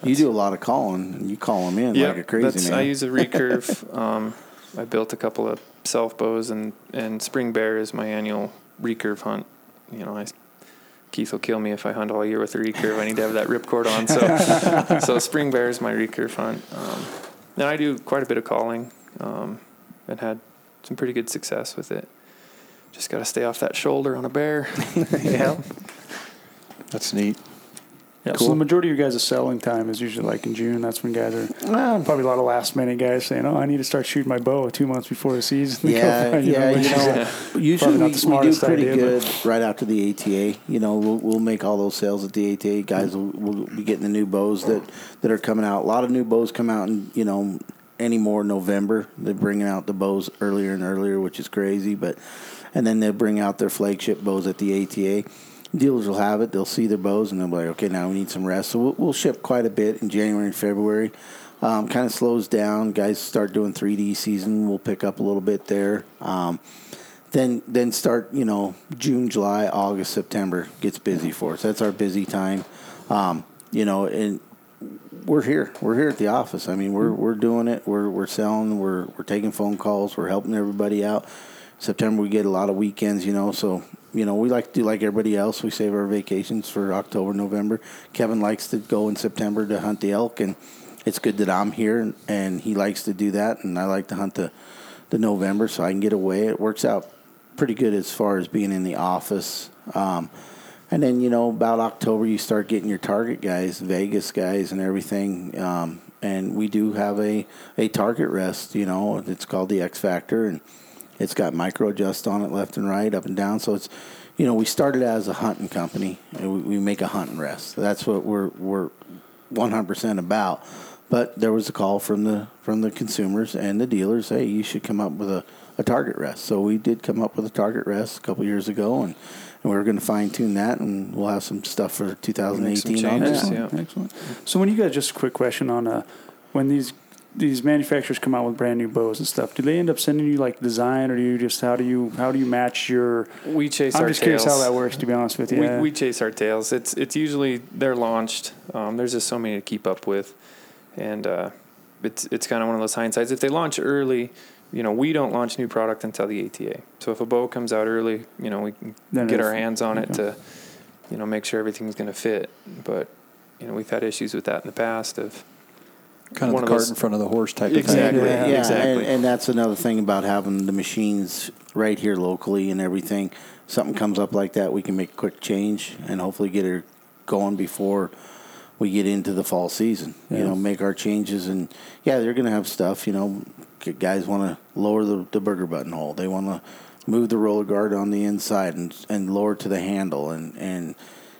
You do a lot of calling, and you call them in like a crazy
that's,
man.
I use a recurve. um, I built a couple of self bows, and and spring bear is my annual recurve hunt. You know, I Keith will kill me if I hunt all year with a recurve. I need to have that ripcord on. So so spring bear is my recurve hunt. Um, and I do quite a bit of calling, um, and had some pretty good success with it. Just got to stay off that shoulder on a bear. yeah.
That's neat.
Yeah, so the majority of your guys' selling time is usually like in June. That's when guys are probably a lot of last minute guys saying, "Oh, I need to start shooting my bow two months before the season."
Yeah,
You
yeah, you know, usually
not
we,
the
we do pretty
idea,
good right after the ATA. You know, we'll, we'll make all those sales at the ATA. Guys will, will be getting the new bows that, that are coming out. A lot of new bows come out in, you know, anymore November. They're bringing out the bows earlier and earlier, which is crazy. But And then they'll bring out their flagship bows at the ATA. Dealers will have it. They'll see their bows and they'll be like, okay, now we need some rest. So we'll, we'll ship quite a bit in January and February. Um, kind of slows down. Guys start doing 3D season. We'll pick up a little bit there. Um, then then start you know June, July, August, September gets busy for us. That's our busy time. Um, you know, and we're here. We're here at the office. I mean, we're we're doing it. We're we're selling. We're we're taking phone calls. We're helping everybody out. September we get a lot of weekends. You know, so you know we like to do like everybody else. We save our vacations for October, November. Kevin likes to go in September to hunt the elk, and it's good that I'm here and, and he likes to do that, and I like to hunt the the November so I can get away. It works out pretty good as far as being in the office. Um, and then you know about October you start getting your target guys, Vegas guys, and everything. Um, and we do have a a target rest. You know, it's called the X Factor, and it's got micro adjust on it, left and right, up and down. So it's you know we started as a hunting company, and we, we make a hunting rest. That's what we're we're 100% about. But there was a call from the from the consumers and the dealers. Hey, you should come up with a, a target rest. So we did come up with a target rest a couple years ago, and, and we're going to fine tune that, and we'll have some stuff for 2018 on
changes,
that.
yeah.
Excellent, excellent. So when you guys, just a quick question on uh, when these these manufacturers come out with brand new bows and stuff, do they end up sending you like design, or do you just how do you how do you match your?
We chase
I'm just
tails.
curious how that works. To be honest with you,
We,
Yeah.
we chase our tails. It's it's usually they're launched. Um, there's just so many to keep up with, and uh, it's it's kind of one of those hindsights. If they launch early, you know, we don't launch new product until the ATA. So if a bow comes out early, you know, we can
Then
get our hands on it to, you know, make sure everything's going to fit. But you know, we've had issues with that in the past of
Kind of
one
the
of
cart
those-
in front of the horse type of
Exactly.
thing.
Yeah,
yeah,
exactly.
And, and that's another thing about having the machines right here locally and everything. Something comes up like that, we can make a quick change and hopefully get her going before we get into the fall season. You know, make our changes and yeah, they're gonna have stuff. You know, guys want to lower the, the Berger button hole. They want to move the roller guard on the inside and and lower to the handle and and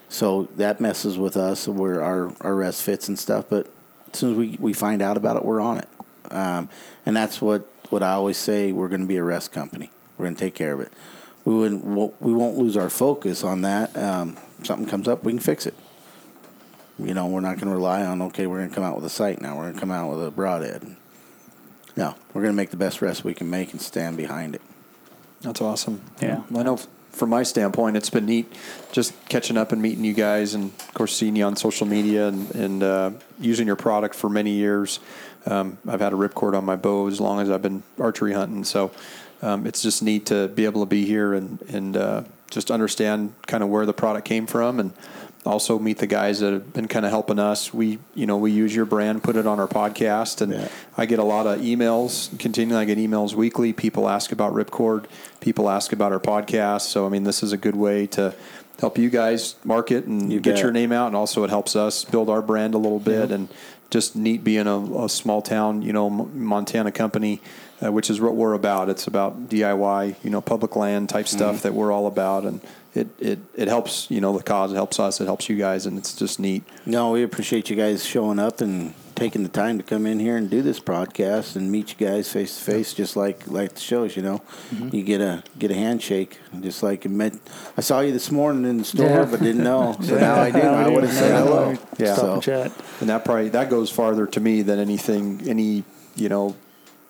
so that messes with us where our our rest fits and stuff. But as soon as we, we find out about it, we're on it. Um, and that's what, what I always say. We're going to be a rest company. We're going to take care of it. We wouldn't. won't- We won't lose our focus on that. Um, something comes up, we can fix it. You know, we're not going to rely on. Okay, we're going to come out with a sight now. We're going to come out with a broadhead. No, we're going to make the best rest we can make and stand behind it.
That's awesome.
Yeah.
I know from my standpoint, it's been neat just catching up and meeting you guys, and of course seeing you on social media and, and uh, using your product for many years. Um, I've had a ripcord on my bow as long as I've been archery hunting, so um, it's just neat to be able to be here and and uh, just understand kind of where the product came from and also meet the guys that have been kind of helping us. We, you know, we use your brand, put it on our podcast, and
Yeah.
I get a lot of emails. Continually, I get emails weekly. People ask about Ripcord. People ask about our podcast. So, I mean, this is a good way to help you guys market and
You
get
bet.
your name out, and also it helps us build our brand a little bit. And just neat being a, a small town, you know, Montana company, uh, which is what we're about. It's about DIY, you know, public land type stuff that we're all about, and it, it it helps, you know, the cause. It helps us. It helps you guys, and it's just neat.
No, we appreciate you guys showing up and taking the time to come in here and do this podcast and meet you guys face to face, just like like the shows. You know,
Mm-hmm.
you get a get a handshake, just like met. I saw you this morning in the store,
Yeah.
but didn't know. So
Yeah.
now I do.
Now
I would have said hello.
Yeah.
Stop
So,
and chat.
and that probably that goes farther to me than anything any you know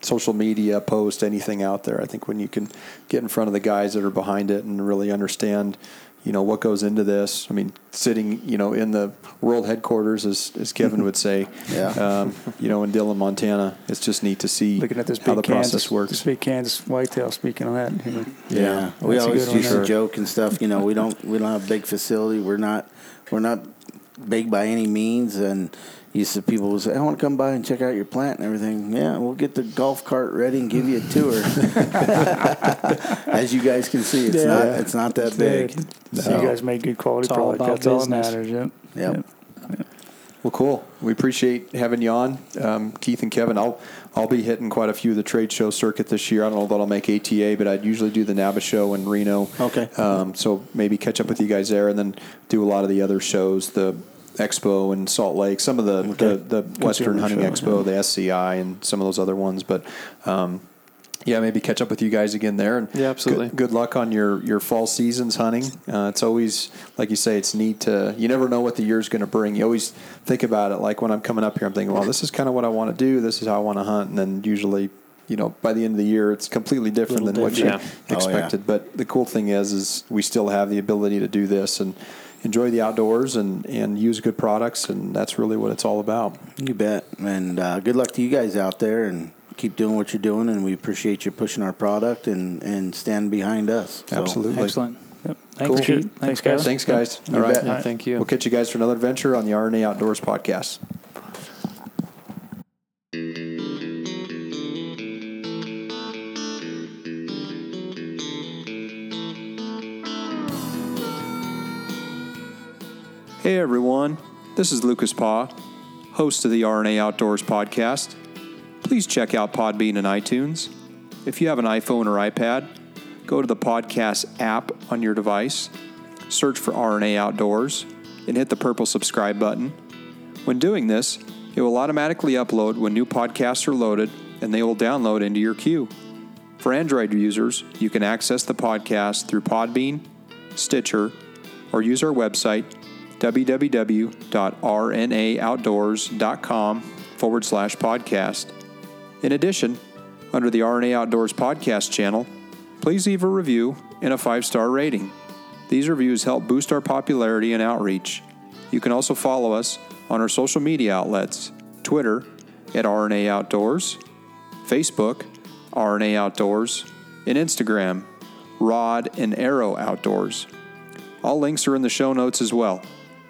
social media post anything out there i think when you can get in front of the guys that are behind it and really understand you know what goes into this i mean sitting you know in the world headquarters as, as kevin would say
Yeah.
um, you know in dillon montana it's just neat to see
Looking at this
how
big
the process
Kansas,
works
this big Kansas whitetail. Speaking of that, you know.
Yeah, we
That's a
always
good one
used to joke and stuff. You know, we don't we don't have a big facility. We're not we're not big by any means. And used to people would say, "I want to come by and check out your plant and everything." Yeah, we'll get the golf cart ready and give you a tour. As you guys can see, it's
Yeah.
not it's not that big.
So
So,
you guys make good quality
It's all
product.
about
That's all that
business.
matters. Yep.
Yep.
Well, cool. We appreciate having you on, um, Keith and Kevin. I'll I'll be hitting quite a few of the trade show circuit this year. I don't know that I'll make ATA, but I'd usually do the NABA show in Reno.
Okay.
Um, so maybe catch up with you guys there, and then do a lot of the other shows, the Expo in Salt Lake, some of the
Okay.
the, the Western Hunting
show,
Expo, the SCI, and some of those other ones. But um, yeah, maybe catch up with you guys again there. And
Yeah, absolutely.
Good, good luck on your your fall seasons hunting. Uh, it's always like you say, it's neat to. You never know what the year's going to bring. You always think about it. Like when I'm coming up here, I'm thinking, well, this is kind of what I want to do. This is how I want to hunt, and then usually. You know, by the end of the year, it's completely different than
Little
what you
different.
Yeah. Oh, yeah.
expected. But the cool thing is, is we still have the ability to do this and enjoy the outdoors and, and use good products, and that's really what it's all about.
You bet. And uh, good luck to you guys out there, and keep doing what you're doing. And we appreciate you pushing our product and and standing behind us. So,
Absolutely.
Excellent.
Yep.
Thanks,
Cool. Thanks,
Thanks,
guys.
guys.
Thanks, guys.
You
All right.
bet.
Yeah, thank you.
We'll catch you guys for another adventure on the RNA Outdoors podcast.
Hey everyone, this is Lucas Paw, host of the RNA Outdoors podcast. Please check out Podbean and iTunes. If you have an iPhone or iPad, go to the podcast app on your device, search for RNA Outdoors, and hit the purple subscribe button. When doing this, it will automatically upload when new podcasts are loaded and they will download into your queue. For Android users, you can access the podcast through Podbean, Stitcher, or use our website www.rnaoutdoors.com forward slash podcast. In addition, under the RNA Outdoors podcast channel, please leave a review and a five star rating. These reviews help boost our popularity and outreach. You can also follow us on our social media outlets Twitter at RNA Outdoors, Facebook, RNA Outdoors, and Instagram, Rod and Arrow Outdoors. All links are in the show notes as well.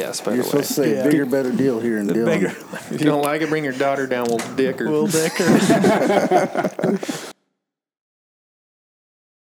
Guess by
You're
the way.
supposed to say
Yeah.
bigger, better deal here in Dillon.
Bigger.
If you don't like it, bring your daughter down. We'll dick her.
Will Dicker.